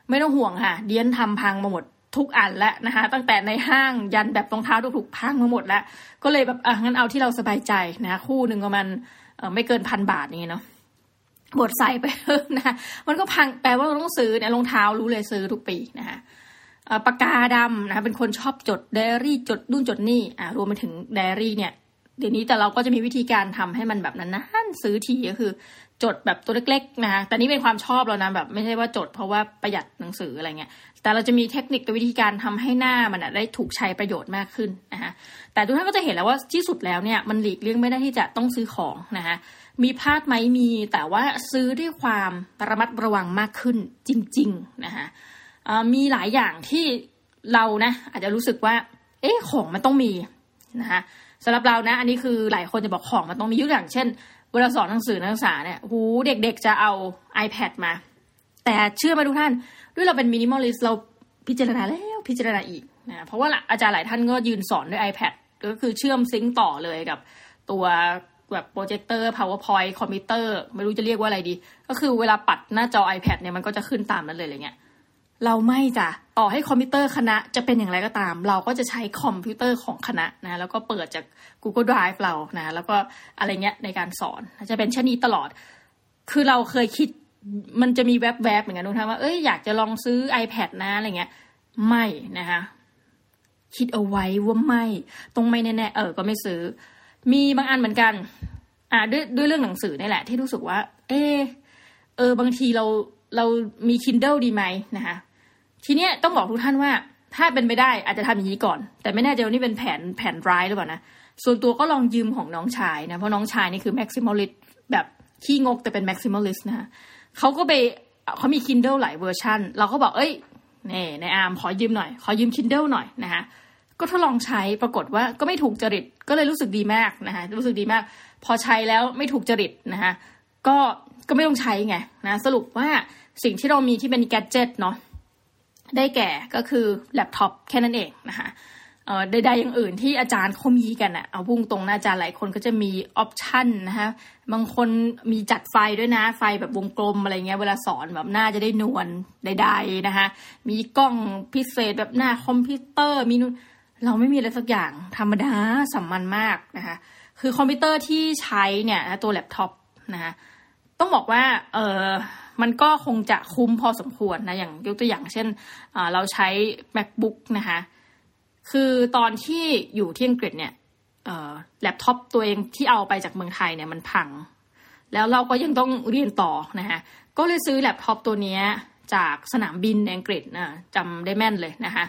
ไม่ต้องห่วงค่ะ เดียนทำพังมาหมดทุกอันแล้วนะคะ ตั้งแต่ในห้างยันแบบรองเท้าถูกๆพังมาหมดแล้ว ก็เลยแบบอะงั้นเอาที่เราสบายใจนะคู่หนึ่งก็มันไม่เกินพันบาทนี่เนาะบดใส่ไปนะมันก็พังแปลว่าเราต้องซื้อเนี่ยรองเท้ารู้เลยซื้อทุกปีนะคะ ปากกาดำนะคะเป็นคนชอบจดไดอารี่จดนู่นจดนี่อ่ารวมไปถึงไดอารี่เนี่ยเดี๋ยวนี้แต่เราก็จะมีวิธีการทำให้มันแบบนั้นนะซื้อทีก็คือ จดแบบตัวเล็กๆนะคะแต่นี่เป็นความชอบเรานะแบบไม่ใช่ว่าจดเพราะว่าประหยัดหนังสืออะไรเงี้ย แต่เราจะมีเทคนิคกับวิธีการทำให้หน้ามันได้ถูกใช้ประโยชน์มากขึ้นนะคะแต่ทุกท่านก็จะเห็นแล้วว่าที่สุดแล้วเนี่ยมันหลีกเลี่ยงไม่ได้ที่จะต้องซื้อของนะคะมีพลาดไหมมีแต่ว่าซื้อด้วยความระมัดระวังมากขึ้นจริง ๆนะคะ มีหลายอย่างที่เรานะอาจจะรู้สึกว่า เอ๊ะของมันต้องมีนะคะสำหรับเรานะ อันนี้คือหลายคนจะบอกของมันต้องมียุอย่างเช่นเวลาสอนหนังสือนักศึกษาเนี่ยหูเด็กๆจะเอา iPad มา แต่เชื่อมาทุกท่าน ด้วยเราเป็นมินิมอลลิสเราพิจารณาแล้วพิจารณาอีกนะเพราะว่าอาจารย์หลายท่านก็ยืนสอนด้วย iPad ก็คือเชื่อม sync ต่อเลยกับตัวแบบโปรเจคเตอร์ PowerPoint คอมพิวเตอร์ ไม่รู้จะเรียกว่าอะไรดี ก็คือเวลาปัดหน้าจอ iPad เนี่ยมันก็จะขึ้นตามนั้นเลยอะไรเงี้ย เราไม่จ้ะต่อให้คอมพิวเตอร์คณะจะเป็นอย่างไรก็ตาม เราก็จะใช้คอมพิวเตอร์ของคณะนะแล้วก็เปิดจาก Google Drive เรานะแล้วก็อะไรเงี้ยในการสอนจะเป็นเช่นนี้ตลอด คือเราเคยคิดมันจะมีแวบๆเหมือนกันนุท่านว่าเอ้ยอยากจะลองซื้อ iPad นะอะไรเงี้ยไม่นะคะคิดเอาไว้ว่าไม่ ตรงไม่แน่ๆเออก็ไม่ซื้อ มีบางอันเหมือนกัน อ่าด้วยด้วยเรื่องหนังสือนี่แหละ ที่รู้สึกว่า เออเออบางทีเราเรามี Kindle ดีไหมนะคะ ทีเนี้ยต้องบอกทุกท่านว่า ถ้าเป็นไปได้อาจจะทำอย่างนี้ก่อน แต่ไม่แน่ใจว่านี่เป็นแผนแผนร้ายหรือเปล่านะส่วนตัวก็ลองยืมของน้องชายนะเพราะน้องชายนี่คือ maximalist แบบขี้งกแต่เป็น maximalist นะคะเขาก็ไปเขามี Kindle หลายเวอร์ชันเราก็บอกเอ้ยนี่ในอาร์มขอยืมหน่อย ขอยืม Kindle หน่อยนะคะก็ทดลองใช้ปรากฏว่าก็ไม่ถูกจริตก็เลยรู้สึกดีมากนะคะรู้สึกดีมาก พอใช้แล้วไม่ถูกจริตนะคะก็ก็ไม่ต้องใช้ไงนะสรุปว่าสิ่งที่เรามีที่เป็น gadget เนาะ ได้แก่ก็คือแล็ปท็อปแค่นั้นเองนะคะเออใดๆอย่างอื่นที่อาจารย์เขามีกันอะเอาพุ่งตรงนะอาจารย์หลายคนก็จะมีออปชันนะคะบางคนมีจัดไฟด้วยนะ ไฟแบบวงกลมอะไรเงี้ยเวลาสอนแบบหน้าจะได้นวลใดๆนะคะมีกล้องพิเศษแบบหน้าคอมพิวเตอร์มีนู่นเราไม่มีอะไรสักอย่างธรรมดาสามัญมากนะคะคือคอมพิวเตอร์ที่ใช้เนี่ยตัวแล็ปท็อปนะคะต้องบอกว่าเออ มันก็คงจะคุ้มพอสมควรนะอย่างยกตัวอย่างเช่นเราใช้ MacBook นะคะคือตอนที่อยู่ที่อังกฤษเนี่ยแล็ปท็อปตัวเองที่เอาไปจากเมืองไทยเนี่ยมันพัง แล้วเราก็ยังต้องเรียนต่อนะคะก็เลยซื้อแล็ปท็อปตัวนี้จากสนามบินอังกฤษนะจำได้แม่นเลยนะคะ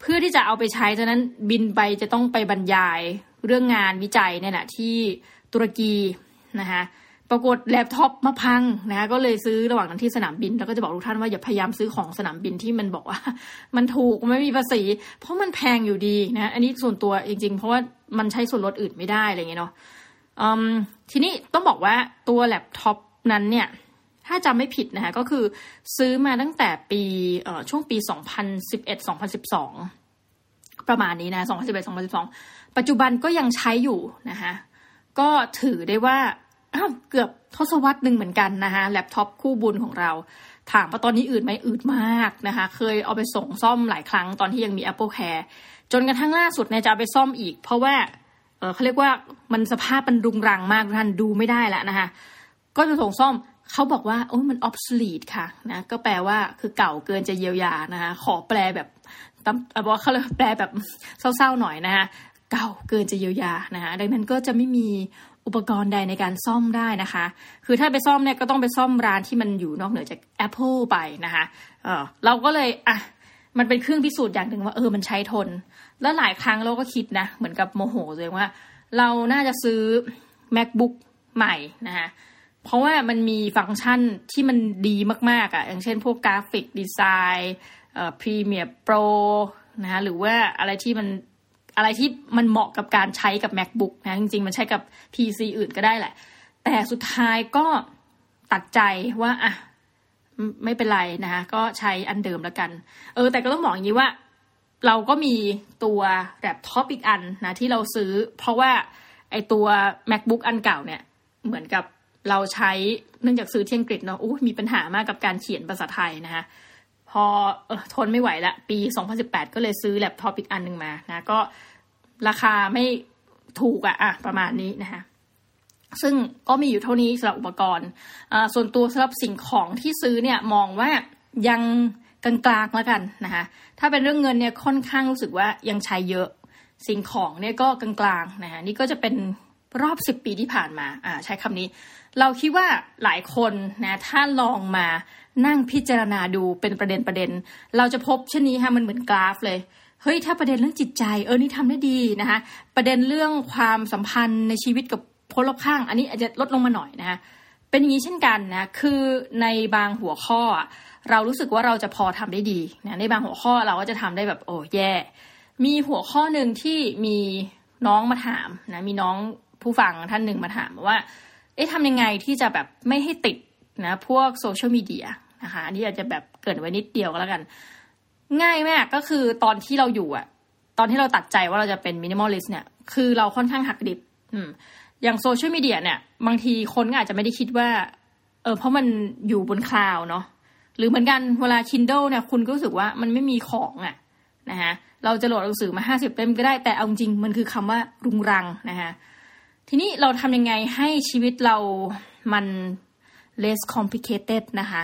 เพื่อที่จะเอาไปใช้ฉะนั้นบินไปจะต้องไปบรรยายเรื่องงานวิจัยเนี่ยแหละที่ตุรกีนะคะ ปรากฏแล็ปท็อปมาพังนะก็เลยซื้อระหว่างนั้นที่สนามบิน แล้วก็จะบอกทุกท่านว่าอย่าพยายามซื้อของสนามบินที่มันบอกว่า มันถูกไม่มีภาษี เพราะมันแพงอยู่ดีนะ อันนี้ส่วนตัวจริง ๆ เพราะว่ามันใช้ส่วนลดอื่นไม่ได้อะไรเงี้ยเนาะทีนี้ต้องบอกว่าตัวแล็ปท็อปนั้นเนี่ย ถ้าจำไม่ผิดนะคะก็คือซื้อมาตั้งแต่ปีช่วงปี 2011-2012 ประมาณนี้นะ2011-2012 ปัจจุบันก็ยังใช้อยู่นะคะก็ถือได้ว่า อ้าวเกือบทศวรรษหนึ่งเหมือนกันนะคะแล็ปท็อปคู่บุญของเรา ถามว่าตอนนี้อืดไหมอืดมากนะคะ เคยเอาไปส่งซ่อมหลายครั้งตอนที่ยังมี Apple Care จนกระทั่งล่าสุดเนี่ยจะเอาไปซ่อมอีก เพราะว่าเขาเรียกว่ามันสภาพมันรุงรังมากท่านดูไม่ได้แล้วนะคะก็จะส่งซ่อมเขาบอกว่าโอ้ยมัน obsolete ค่ะนะก็แปลว่าคือเก่าเกินจะเยียวยานะคะขอแปลแบบบอกว่าเขาเลยแปลแบบเศร้าๆหน่อยนะคะเก่าเกินจะเยียวยานะคะดังนั้นก็จะไม่มี อุปกรณ์ใดในการซ่อมได้นะคะ คือถ้าไปซ่อมเนี่ยก็ต้องไปซ่อมร้านที่มันอยู่นอกเหนือจาก Apple ไปนะคะเออเราก็เลยอะมันเป็นเครื่องพิสูจน์อย่างหนึ่งว่าเออมันใช้ทน แล้วหลายครั้งเราก็คิดนะเหมือนกับโมโหเลยว่า เราน่าจะซื้อ macbook ใหม่นะคะเพราะว่ามันมีฟังก์ชันที่มันดีมากๆอะ่ะอย่างเช่นพวก graphic design เอ่อ Premiere Pro นะคะหรือว่าอะไรที่มัน อะไรที่มันเหมาะกับการใช้กับ macbook นะจริง ๆ มันใช้กับ PC อื่นก็ได้แหละ แต่สุดท้ายก็ตัดใจว่าอะไม่เป็นไรนะคะก็ใช้อันเดิมแล้วกัน เออ แต่ก็ต้องบอกอย่างนี้ว่า เราก็มีตัวแล็ปท็อปอีกอันนะที่เราซื้อ เพราะว่าไอตัว macbook อันเก่าเนี่ย เหมือนกับเราใช้เนื่องจากซื้อที่อังกฤษเนาะอู้มีปัญหามากกับการเขียนภาษาไทยนะคะ พอออทนไม่ไหวละ ปี 2018 ก็เลยซื้อแล็ปท็อปอีกอันหนึ่งมานะ ก็ราคาไม่ถูกอะอะประมาณนี้นะคะซึ่งก็มีอยู่เท่านี้สำหรับอุปกรณ์ส่วนตัวสำหรับสิ่งของที่ซื้อเนี่ยมองว่ายังกลางๆแล้วกันนะคะถ้าเป็นเรื่องเงินเนี่ยค่อนข้างรู้สึกว่ายังใช้เยอะสิ่งของเนี่ยก็กลางๆนะคะนี่ก็จะเป็นรอบสิบปีที่ผ่านมาอ่าใช้คำนี้ เราคิดว่าหลายคนนะถ้าลองมา นั่งพิจารณาดูเป็นประเด็นประเด็น เราจะพบเช่นนี้ค่ะมันเหมือนกราฟเลยเฮ้ยถ้าประเด็นเรื่องจิตใจเออนี่ทำได้ดีนะคะประเด็นเรื่องความสัมพันธ์ในชีวิตกับคนรอบข้าง อันนี้อาจจะลดลงมาหน่อยนะคะเป็นอย่างนี้เช่นกันนะคือในบางหัวข้อ เรารู้สึกว่าเราจะพอทำได้ดีนะในบางหัวข้อเราก็จะทำได้แบบโอ้แย่ มีหัวข้อหนึ่งที่มีน้องมาถามนะมีน้องผู้ฟังท่านหนึ่งมาถามว่าเอ๊ะทำยังไงที่จะแบบไม่ให้ติดนะพวกโซเชียลมีเดีย นะคะอันนี้อาจจะแบบเกริ่นไว้นิดเดียวก็แล้วกัน ง่ายมากก็คือตอนที่เราอยู่อะตอนที่เราตัดใจว่าเราจะเป็น minimalist เนี่ยคือเราค่อนข้างหักดิบ อืม อย่างโซเชียลมีเดียเนี่ย บางทีคนก็อาจจะไม่ได้คิดว่า เออเพราะมันอยู่บน cloud เนาะหรือเหมือนกันเวลา Kindle เนี่ยคุณก็รู้สึกว่ามันไม่มีของอะนะคะเราจะโหลดหนังสือมาห้าสิบเล่มก็ได้แต่เอาจริงมันคือคำว่ารุงรังนะคะทีนี้เราทำยังไงให้ชีวิตเรามัน less complicated นะคะ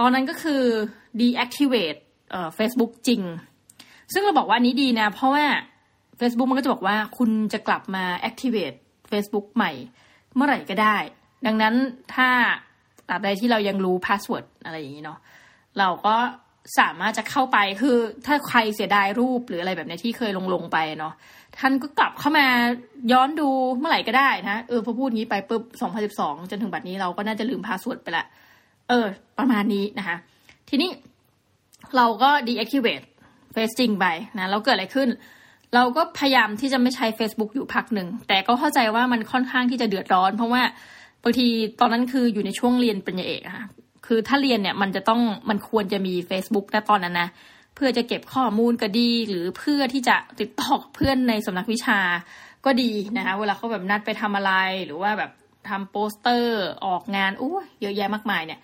ตอนนั้นก็คือ deactivate เอ่อ Facebook จริง ซึ่งเราบอกว่านี้ดีนะ เพราะว่า Facebook มันก็จะบอกว่าคุณจะกลับมา activate Facebook ใหม่ เมื่อไหร่ก็ได้ ดังนั้นถ้าตราบใดที่เรายังรู้ password อะไรอย่างนี้เนาะเราก็สามารถจะเข้าไปคือถ้าใครเสียดายรูปหรืออะไรแบบนี้ที่เคยลงลงไปเนาะท่านก็กลับเข้ามาย้อนดูเมื่อไหร่ก็ได้นะเออพอพูดงี้ไปปุ๊บ 2012 จนถึงบัดนี้เราก็น่าจะลืม password ไปละ เออ ประมาณนี้นะคะ ทีนี้เราก็ deactivate เฟซจริงไปนะแล้วเกิดอะไรขึ้น เราก็พยายามที่จะไม่ใช้ Facebook อยู่พักหนึ่ง แต่ก็เข้าใจว่ามันค่อนข้างที่จะเดือดร้อน เพราะว่าบางทีตอนนั้นคืออยู่ในช่วงเรียนปริญญาเอกค่ะคือถ้าเรียนเนี่ยมันจะต้องมันควรจะมี Facebook แต่ตอนนั้นนะเพื่อจะเก็บข้อมูลก็ดี หรือเพื่อที่จะติดต่อเพื่อนในสำนักวิชาก็ดีนะคะเวลาเขาแบบนัดไปทำอะไรหรือว่าแบบ ทำโปสเตอร์ออกงานอู้เยอะแยะมากมายเนี่ย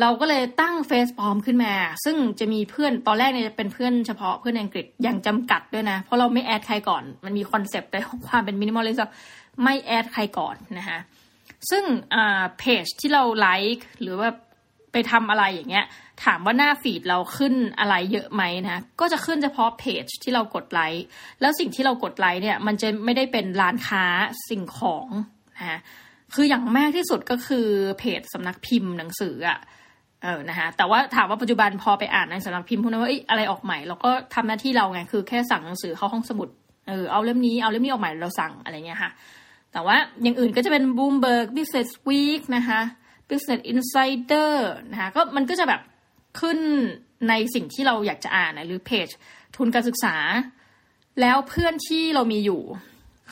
เราก็เลยตั้งเฟซปลอมขึ้นมา ซึ่งจะมีเพื่อนตอนแรกเนี่ยเป็นเพื่อนเฉพาะเพื่อนอังกฤษอย่างจำกัดด้วยนะ เพราะเราไม่ add ใครก่อน มันมีคอนเซปต์ในความเป็น minimalist ไม่ add ใครก่อนนะคะซึ่งเพจที่เราไลค์หรือว่าไปทำอะไรอย่างเงี้ย ถามว่าหน้าฟีดเราขึ้นอะไรเยอะไหมนะก็จะขึ้นเฉพาะเพจที่เรากดไลค์แล้วสิ่งที่เรากดไลค์เนี่ย มันจะไม่ได้เป็นร้านค้าสิ่งของนะ คืออย่างมากที่สุดก็คือเพจสำนักพิมพ์หนังสืออะเออนะคะแต่ว่าถามว่าปัจจุบันพอไปอ่านในสำนักพิมพ์พวกนั้นว่าอะไรออกใหม่เราก็ทำหน้าที่เราไงคือแค่สั่งหนังสือเข้าห้องสมุดเออเอาเล่มนี้เอาเล่มนี้ออกใหม่เราสั่งอะไรเงี้ยค่ะ แต่ว่าอย่างอื่นก็จะเป็น Bloomberg Business Week นะคะ Business Insider นะคะก็มันก็จะแบบขึ้นในสิ่งที่เราอยากจะอ่านนะหรือเพจทุนการศึกษา แล้วเพื่อนที่เรามีอยู่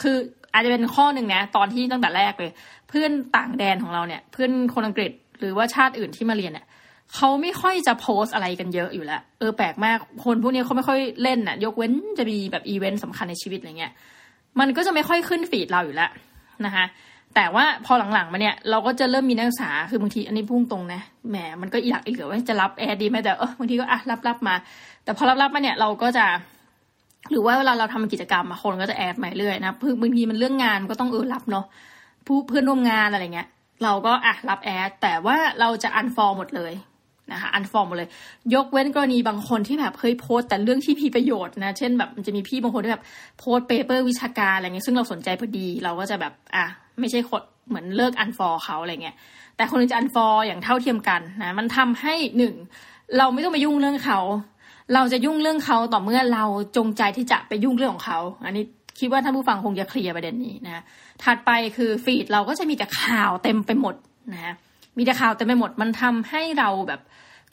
คืออาจจะเป็นข้อหนึ่งนะตอนที่ตั้งแต่แรกเลย พื่อนต่างแดนของเราเนี่ย เพื่อนคนอังกฤษหรือว่าชาติอื่นที่มาเรียนเนี่ยเขาไม่ค่อยจะโพสอะไรกันเยอะอยู่แล้ว เออแปลกมากคนพวกนี้เขาไม่ค่อยเล่นน่ะ ยกเว้นจะมีแบบอีเวนต์สำคัญในชีวิตอะไรเงี้ยมันก็จะไม่ค่อยขึ้น feed เราอยู่แล้วนะคะแต่ว่าพอหลังๆมาเนี่ยเราก็จะเริ่มมีนักศึกษาคือบางทีอันนี้พูดตรงนะแหมมันก็อีหลักอีเหลื่อว่าจะรับแอร์ดีไหมแต่เออบางทีก็อะรับรับมา แต่พอรับรับมาเนี่ยเราก็จะ หรือว่าเวลาเราทำกิจกรรมมาคนก็จะ add มาเรื่อยนะบางทีมันเรื่องงานก็ต้องเออรับเนาะ ผู้เพื่อนร่วมงานอะไรเงี้ย เราก็อะรับ add แต่ว่าเราจะ unfollow หมดเลยนะคะ unfollow หมดเลย ยกเว้นกรณีบางคนที่แบบเคยโพสต์แต่เรื่องที่มีประโยชน์นะ เช่นแบบมันจะมีพี่บางคนที่แบบโพสต์ paper วิชาการอะไรเงี้ยซึ่งเราสนใจพอดีเราก็จะแบบอะไม่ใช่คนเหมือนเลิก unfollow เขาอะไรเงี้ยแต่คนนึงจะ unfollow อย่างเท่าเทียมกันนะมันทำให้หนึ่งเราไม่ต้องไปยุ่งเรื่องเขา เราจะยุ่งเรื่องเขาต่อเมื่อเราจงใจที่จะไปยุ่งเรื่องของเขา อันนี้ คิดว่าท่านผู้ฟังคงจะเคลียร์ประเด็นนี้นะถัดไปคือ feed เราก็จะมีแต่ข่าวเต็มไปหมดนะมีแต่ข่าวเต็มไปหมด มันทำให้เราแบบ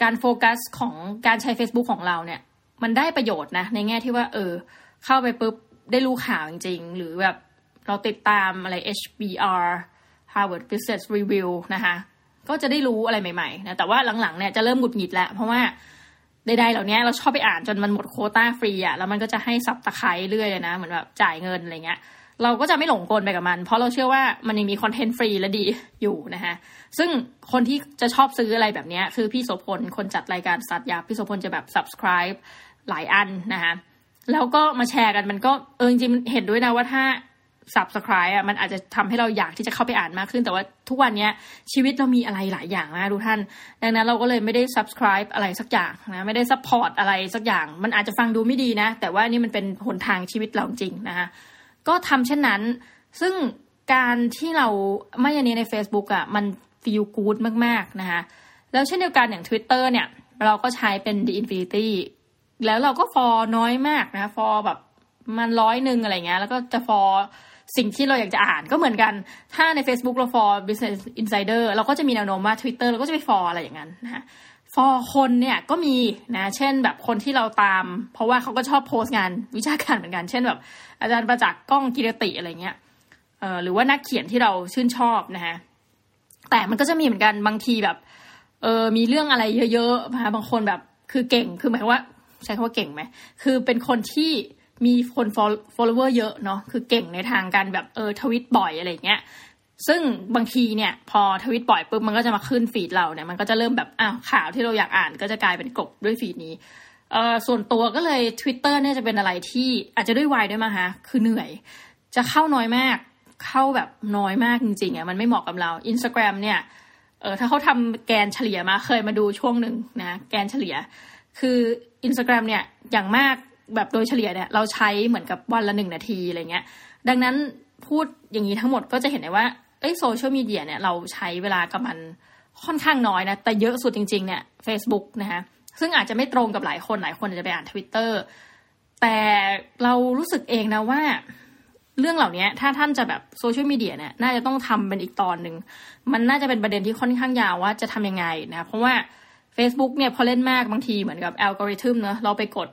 การโฟกัสของการใช้ Facebook ของเราเนี่ย มันได้ประโยชน์นะ ในแง่ที่ว่า เออ เข้าไปปุ๊บได้รู้ข่าวจริง ๆ หรือแบบเราติดตามอะไร HBR Harvard Business Review นะคะก็จะได้รู้อะไรใหม่ๆนะแต่ว่าหลังๆเนี่ยจะเริ่มหงุดหงิดแล้วเพราะว่า ใดๆเหล่านี้เราชอบไปอ่านจนมันหมดโคต้าฟรีอะแล้วมันก็จะให้ซับตะไคร้เรื่อยเลยนะเหมือนแบบจ่ายเงินอะไรเงี้ยเราก็จะไม่หลงกลไปกับมัน เพราะเราเชื่อว่ามันยังมีคอนเทนต์ฟรีและดีอยู่นะคะซึ่งคนที่จะชอบซื้ออะไรแบบนี้คือพี่โสพลคนจัดรายการสัตยาพี่โสพลจะแบบ subscribe หลายอันนะคะแล้วก็มาแชร์กันมันก็เออจริงๆเห็นด้วยนะว่าถ้า subscribe อะมันอาจจะทำให้เราอยากที่จะเข้าไปอ่านมากขึ้น แต่ว่าทุกวันเนี้ยชีวิตเรามีอะไรหลายอย่างนะทุกท่าน ดังนั้นเราก็เลยไม่ได้ subscribe อะไรสักอย่างนะไม่ได้ support อะไรสักอย่าง มันอาจจะฟังดูไม่ดีนะ แต่ว่านี่มันเป็นหนทางชีวิตเราจริงนะคะก็ทำเช่นนั้น ซึ่งการที่เราไม่ยันนี้ใน Facebook อะมันฟีลกู๊ดมากๆนะคะแล้วเช่นเดียวกันอย่าง Twitter เนี่ย เราก็ใช้เป็น The Infinity แล้วเราก็ฟอน้อยมากนะฟอแบบมันร้อยหนึ่งอะไรเงี้ยแล้วก็จะฟอ สิ่งที่เราอยากจะอ่านก็เหมือนกัน ถ้าใน Facebook เราฟอร์ Business Insider เราก็จะมีแนวโน้มว่า Twitter เราก็จะไปฟอร์อะไรอย่างนั้นนะฟอร์คนเนี่ยก็มีนะเช่นแบบคนที่เราตาม เพราะว่าเขาก็ชอบโพสต์งานวิชาการเหมือนกัน เช่นแบบ อาจารย์ประจักษ์ก้องกิรติอะไรเงี้ยเออหรือว่านักเขียนที่เราชื่นชอบนะฮะแต่มันก็จะมีเหมือนกันบางทีแบบเออมีเรื่องอะไรเยอะๆนะบางคนแบบคือเก่งคือหมายว่าใช้คำว่าเก่งไหมคือเป็นคนที่ มีคน follower เยอะเนาะคือเก่งในทางการแบบเออทวิตบ่อยอะไรเงี้ยซึ่งบางทีเนี่ย พอทวิตบ่อยปุ๊บมันก็จะมาขึ้นฟีดเราเนี่ยมันก็จะเริ่มแบบอ้าวข่าวที่เราอยากอ่านก็จะกลายเป็นกบด้วยฟีดนี้เออส่วนตัวก็เลย Twitter เนี่ยจะเป็นอะไรที่อาจจะด้วยวัยด้วยมั้งคะคือเหนื่อย จะเข้าน้อยมากเข้าแบบน้อยมากจริงๆอะมันไม่เหมาะกับเรา Instagram เนี่ยเออถ้าเขาทำแกนเฉลี่ยมาเคยมาดูช่วงหนึ่งนะแกนเฉลี่ย คือ Instagram เนี่ยอย่างมาก แบบโดยเฉลี่ยเนี่ยเราใช้เหมือนกับวันละหนึ่งนาทีอะไรเงี้ย ดังนั้นพูดอย่างนี้ทั้งหมดก็จะเห็นได้ว่าเอ้โซเชียลมีเดียเนี่ยเราใช้เวลากับมันค่อนข้างน้อยนะ แต่เยอะสุดจริง ๆ เนี่ย Facebook นะคะซึ่งอาจจะไม่ตรงกับหลายคนหลายคนอาจจะไปอ่านทวิตเตอร์แต่เรารู้สึกเองนะว่า เรื่องเหล่านี้ถ้าท่านจะแบบโซเชียลมีเดียเนี่ยน่าจะต้องทำเป็นอีกตอนหนึ่ง มันน่าจะเป็นประเด็นที่ค่อนข้างยาวว่าจะทำยังไงนะ เพราะว่า Facebook เนี่ยพอเล่นมากบางทีเหมือนกับอัลกอริทึมเนอะเราไปกด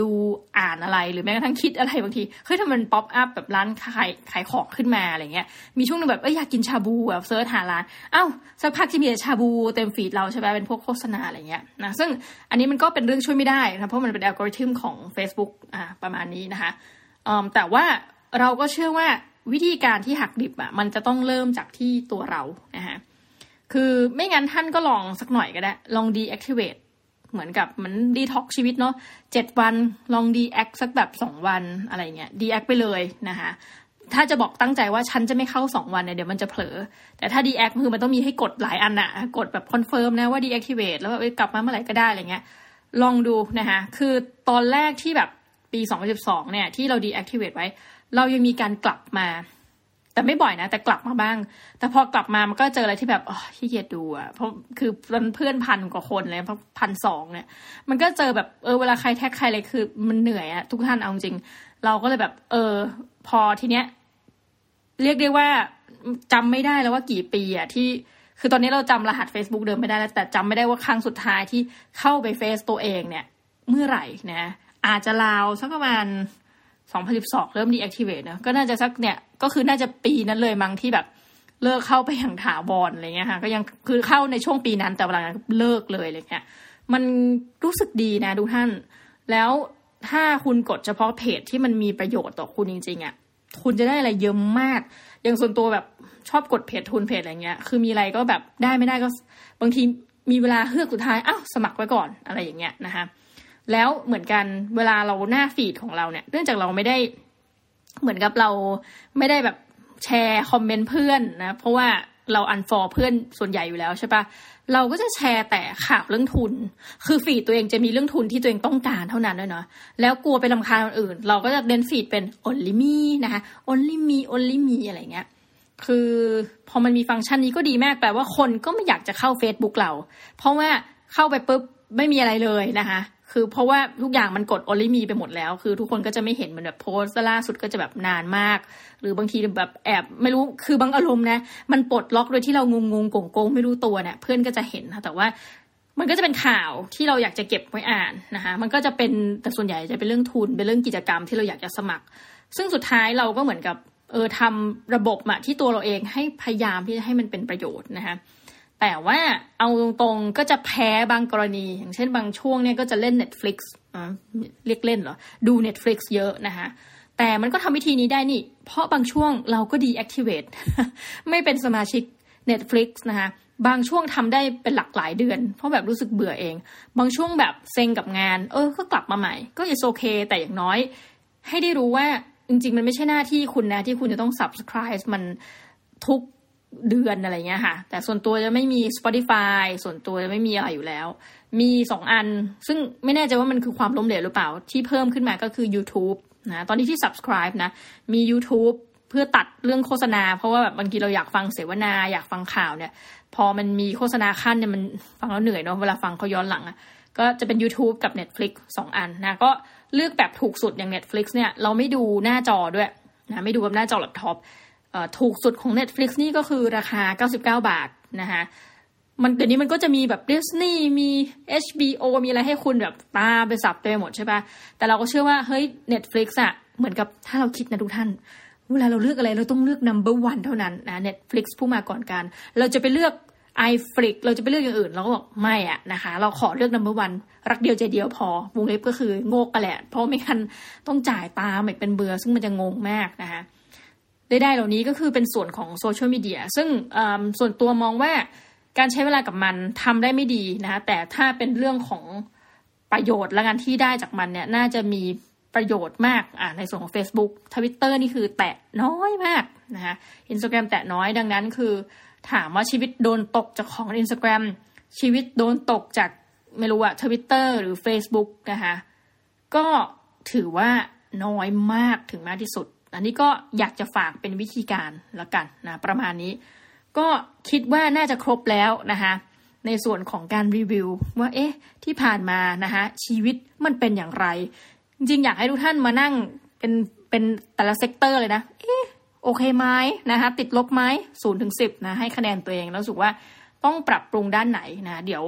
ดูอ่านอะไรหรือแม้กระทั่งคิดอะไรบางทีเฮ้ยถ้ามัน pop up แบบร้านขายขายของขึ้นมาอะไรเงี้ยมีช่วงนึงแบบเอ้ยอยากกินชาบูแบบ search หาร้านเอ้าสักพักจะมีชาบูเต็ม feed เราใช่ไหมเป็นพวกโฆษณาอะไรเงี้ยนะซึ่งอันนี้มันก็เป็นเรื่องช่วยไม่ได้นะเพราะมันเป็นอัลกอริทึมของ Facebook อ่าประมาณนี้นะคะแต่ว่าเราก็เชื่อว่าวิธีการที่หักดิบอะมันจะต้องเริ่มจากที่ตัวเรานะคะคือไม่งั้นท่านก็ลองสักหน่อยก็ได้ลอง deactivate เหมือนกับมันดีท็อกชีวิตเนาะเจ็ดวันลอง deact สักแบบสองวันอะไรเงี้ย deact ไปเลยนะคะถ้าจะบอกตั้งใจว่าฉันจะไม่เข้าสองวันเนี่ยเดี๋ยวมันจะเผลอ แต่ถ้า deact คือมันต้องมีให้กดหลายอันอะกดแบบ confirm นะว่า deactivate แล้วแบบกลับมาเมื่อไหร่ก็ได้อะไรเงี้ยลองดูนะคะคือตอนแรกที่แบบปี 2012 เนี่ยที่เรา deactivate ไว้ เรายังมีการกลับมา แต่ไม่บ่อยนะ แต่กลับมาบ้าง แต่พอกลับมามันก็เจออะไรที่แบบอ๋อขี้เกียจดูอะเพราะคือเพื่อนพันกว่าคนเลยเพราะพันสองเนี่ย มันก็เจอแบบเออเวลาใครแท็กใครเลยคือ มันเหนื่อยอะทุกท่านเอาจริง เราก็เลยแบบ เออ พอทีเนี้ย เรียกได้ว่าจำไม่ได้แล้วว่ากี่ปีอะที่คือตอนนี้เราจำรหัส Facebook เดิมไม่ได้แล้วแต่จำไม่ได้ว่าครั้งสุดท้ายที่เข้าไปเฟซตัวเองเนี่ย เมื่อไหร่นะอาจจะราวสักประมาณ 2012 เริ่ม deactivate นะก็น่าจะสักเนี่ย ก็คือน่าจะปีนั้นเลยมั้งที่แบบเลิกเข้าไปอย่างถาวรอะไรเงี้ยค่ะก็ยังคือเข้าในช่วงปีนั้นแต่เวลาเลิกเลยอะไรเงี้ยมันรู้สึกดีนะทุกท่าน แล้วถ้าคุณกดเฉพาะเพจที่มันมีประโยชน์ต่อคุณจริงๆอะ่ะคุณจะได้อะไรเยอะมาก อย่างส่วนตัวแบบชอบกดเพจทุนเพจอะไรเงี้ย คือมีอะไรก็แบบได้ไม่ได้ก็บางทีมีเวลาเฮือกสุดท้ายอ้าวสมัครไว้ก่อนอะไรอย่างเงี้ยนะคะ แล้วเหมือนกันเวลาเราหน้าฟีดของเราเนี่ย เนื่องจากเราไม่ได้เหมือนกับเราไม่ได้แบบแชร์คอมเมนต์เพื่อนนะ เพราะว่าเราอันฟอร์เพื่อนส่วนใหญ่อยู่แล้วใช่ปะเราก็จะแชร์แต่ข่าวเรื่องทุน คือฟีดตัวเองจะมีเรื่องทุนที่ตัวเองต้องการเท่านั้นด้วยเนาะ แล้วกลัวไปลำคาญคนอื่น เราก็จะเน้นฟีดเป็น only me นะคะ only me only me อะไรเงี้ย คือพอมันมีฟังก์ชันนี้ก็ดีมากแปลว่าคนก็ไม่อยากจะเข้า Facebook เรา เพราะว่าเข้าไปปุ๊บไม่มีอะไรเลยนะคะ คือเพราะว่าทุกอย่างมันกด only มีไปหมดแล้ว คือทุกคนก็จะไม่เห็นมันแบบโพสต์ล่าสุดก็จะแบบนานมาก หรือบางทีแบบแอบไม่รู้คือบางอารมณ์นะ มันปลดล็อกโดยที่เรางงงงโกงไม่รู้ตัวเนี่ยเพื่อนก็จะเห็นนะแต่ว่ามันก็จะเป็นข่าวที่เราอยากจะเก็บไว้อ่านนะคะมันก็จะเป็นแต่ส่วนใหญ่จะเป็นเรื่องทุนเป็นเรื่องกิจกรรมที่เราอยากจะสมัคร ซึ่งสุดท้ายเราก็เหมือนกับเออทำระบบอะที่ตัวเราเองให้พยายามที่จะให้มันเป็นประโยชน์นะคะ แต่ว่าเอาตรงๆก็จะแพ้บางกรณี อย่างเช่นบางช่วงเนี่ยก็จะเล่น Netflix อ่าเรียกเล่นเหรอ ดู Netflix เยอะนะคะแต่มันก็ทำวิธีนี้ได้นี่ เพราะบางช่วงเราก็ deactivate ไม่เป็นสมาชิก Netflix นะคะบางช่วงทำได้เป็นหลักหลายเดือน เพราะแบบรู้สึกเบื่อเอง บางช่วงแบบเซ็งกับงาน เออ ก็กลับมาใหม่ ก็ is okay แต่อย่างน้อย ให้ได้รู้ว่าจริง ๆ มันไม่ใช่หน้าที่คุณนะ ที่คุณจะต้อง subscribe มันทุก เดือนอะไรเงี้ยค่ะ แต่ส่วนตัวจะไม่มี Spotify ส่วนตัวจะไม่มีอะไรอยู่แล้ว มีสองอัน ซึ่งไม่แน่ใจว่ามันคือความล้มเหลวหรือเปล่า ที่เพิ่มขึ้นมาก็คือ YouTube นะ ตอนนี้ที่ subscribe นะ มี YouTube เพื่อตัดเรื่องโฆษณา เพราะว่าแบบบางทีเราอยากฟังเสวนา อยากฟังข่าวเนี่ย พอมันมีโฆษณาขั้นเนี่ยมันฟังแล้วเหนื่อยเนาะ เวลาฟังเขาย้อนหลังอะ่ะก็จะเป็น YouTube กับ Netflix สองอันนะ ก็เลือกแบบถูกสุดอย่าง Netflix เนี่ย เราไม่ดูหน้าจอด้วยนะ ไม่ดูกับหน้าจอแล็ปท็อป ถูกสุดของ Netflix นี่ก็คือราคา 99 บาทนะคะมันเดี๋ยวนี้มันก็จะมีแบบดิสนีย์มี HBO มีอะไรให้คุณแบบตาไปสับไปหมดใช่ปะแต่เราก็เชื่อว่าเฮ้ย Netflix อะเหมือนกับถ้าเราคิดนะทุกท่าน เวลาเราเลือกอะไรเราต้องเลือก number one เท่านั้นนะ Netflix ผู้มาก่อนการ เราจะไปเลือก i f l i x เราจะไปเลือกอย่างอื่น เราก็บอกไม่อะนะคะ เราขอเลือก number one รักเดียวใจเดียวพอวงเล็บก็คือโงกกันแหละ เพราะไม่คันต้องจ่ายตามเป็นเบื่อซึ่งมันจะงงมากนะคะ ได้ๆเหล่านี้ก็คือเป็นส่วนของโซเชียลมีเดียซึ่งส่วนตัวมองว่าการใช้เวลากับมันทำได้ไม่ดีนะคะแต่ถ้าเป็นเรื่องของประโยชน์และงานที่ได้จากมันเนี่ยน่าจะมีประโยชน์มากอ่าในส่วนของ Facebook Twitter นี่คือแตะน้อยมากนะคะอินสตาแกรมแตะน้อยดังนั้นคือ ถามว่าชีวิตโดนตกจากของอินสตาแกรมชีวิตโดนตกจากไม่รู้อะทวิตเตอร์หรือ Facebook นะคะก็ถือว่าน้อยมากถึงมากที่สุด อันนี้ก็อยากจะฝากเป็นวิธีการละกันนะประมาณนี้ ก็คิดว่าน่าจะครบแล้วนะคะในส่วนของการรีวิวว่าเอ๊ะที่ผ่านมานะคะชีวิตมันเป็นอย่างไร จริงอยากให้ทุกท่านมานั่งเป็นเป็นแต่ละ sector เลยนะเอ๊ะโอเคไหมนะคะติดลบไหมศูนย์ถึงสิบนะให้คะแนนตัวเองแล้วรู้สึกว่าต้องปรับปรุงด้านไหนนะ เดี๋ยว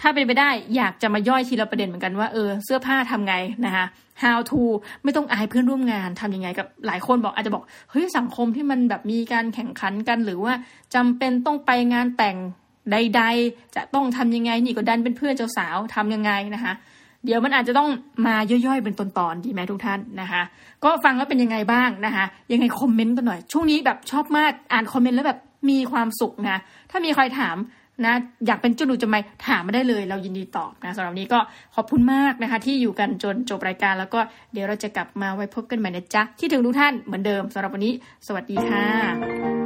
ถ้าเป็นไปได้อยากจะมาย่อยทีละประเด็นเหมือนกันว่าเออเสื้อผ้าทำไงนะคะ how to ไม่ต้องอายเพื่อนร่วมงานทำยังไงกับหลายคนบอกอาจจะบอกเฮ้ยสังคมที่มันแบบมีการแข่งขันกัน หรือว่าจำเป็นต้องไปงานแต่งใด ๆ จะต้องทำยังไงนี่ก็ดันเป็นเพื่อนเจ้าสาวทำยังไงนะคะ เดี๋ยวมันอาจจะต้องมาย่อยๆเป็นตอนๆดีไหมทุกท่านนะคะ ก็ฟังแล้วเป็นยังไงบ้างนะคะ ยังไงคอมเมนต์กันหน่อย ช่วงนี้แบบชอบมากอ่านคอมเมนต์แล้วแบบมีความสุขนะ ถ้ามีใครถาม นะอยากเป็นจุดูจะไม่ถามมาได้เลย เรายินดีตอบนะสำหรับนี้ก็ขอบคุณมากนะคะ ที่อยู่กันจนจบรายการ แล้วก็เดี๋ยวเราจะกลับมาไว้พบกันใหม่นะจ๊ะที่ถึงทุกท่านเหมือนเดิมสำหรับวันนี้ สวัสดีค่ะ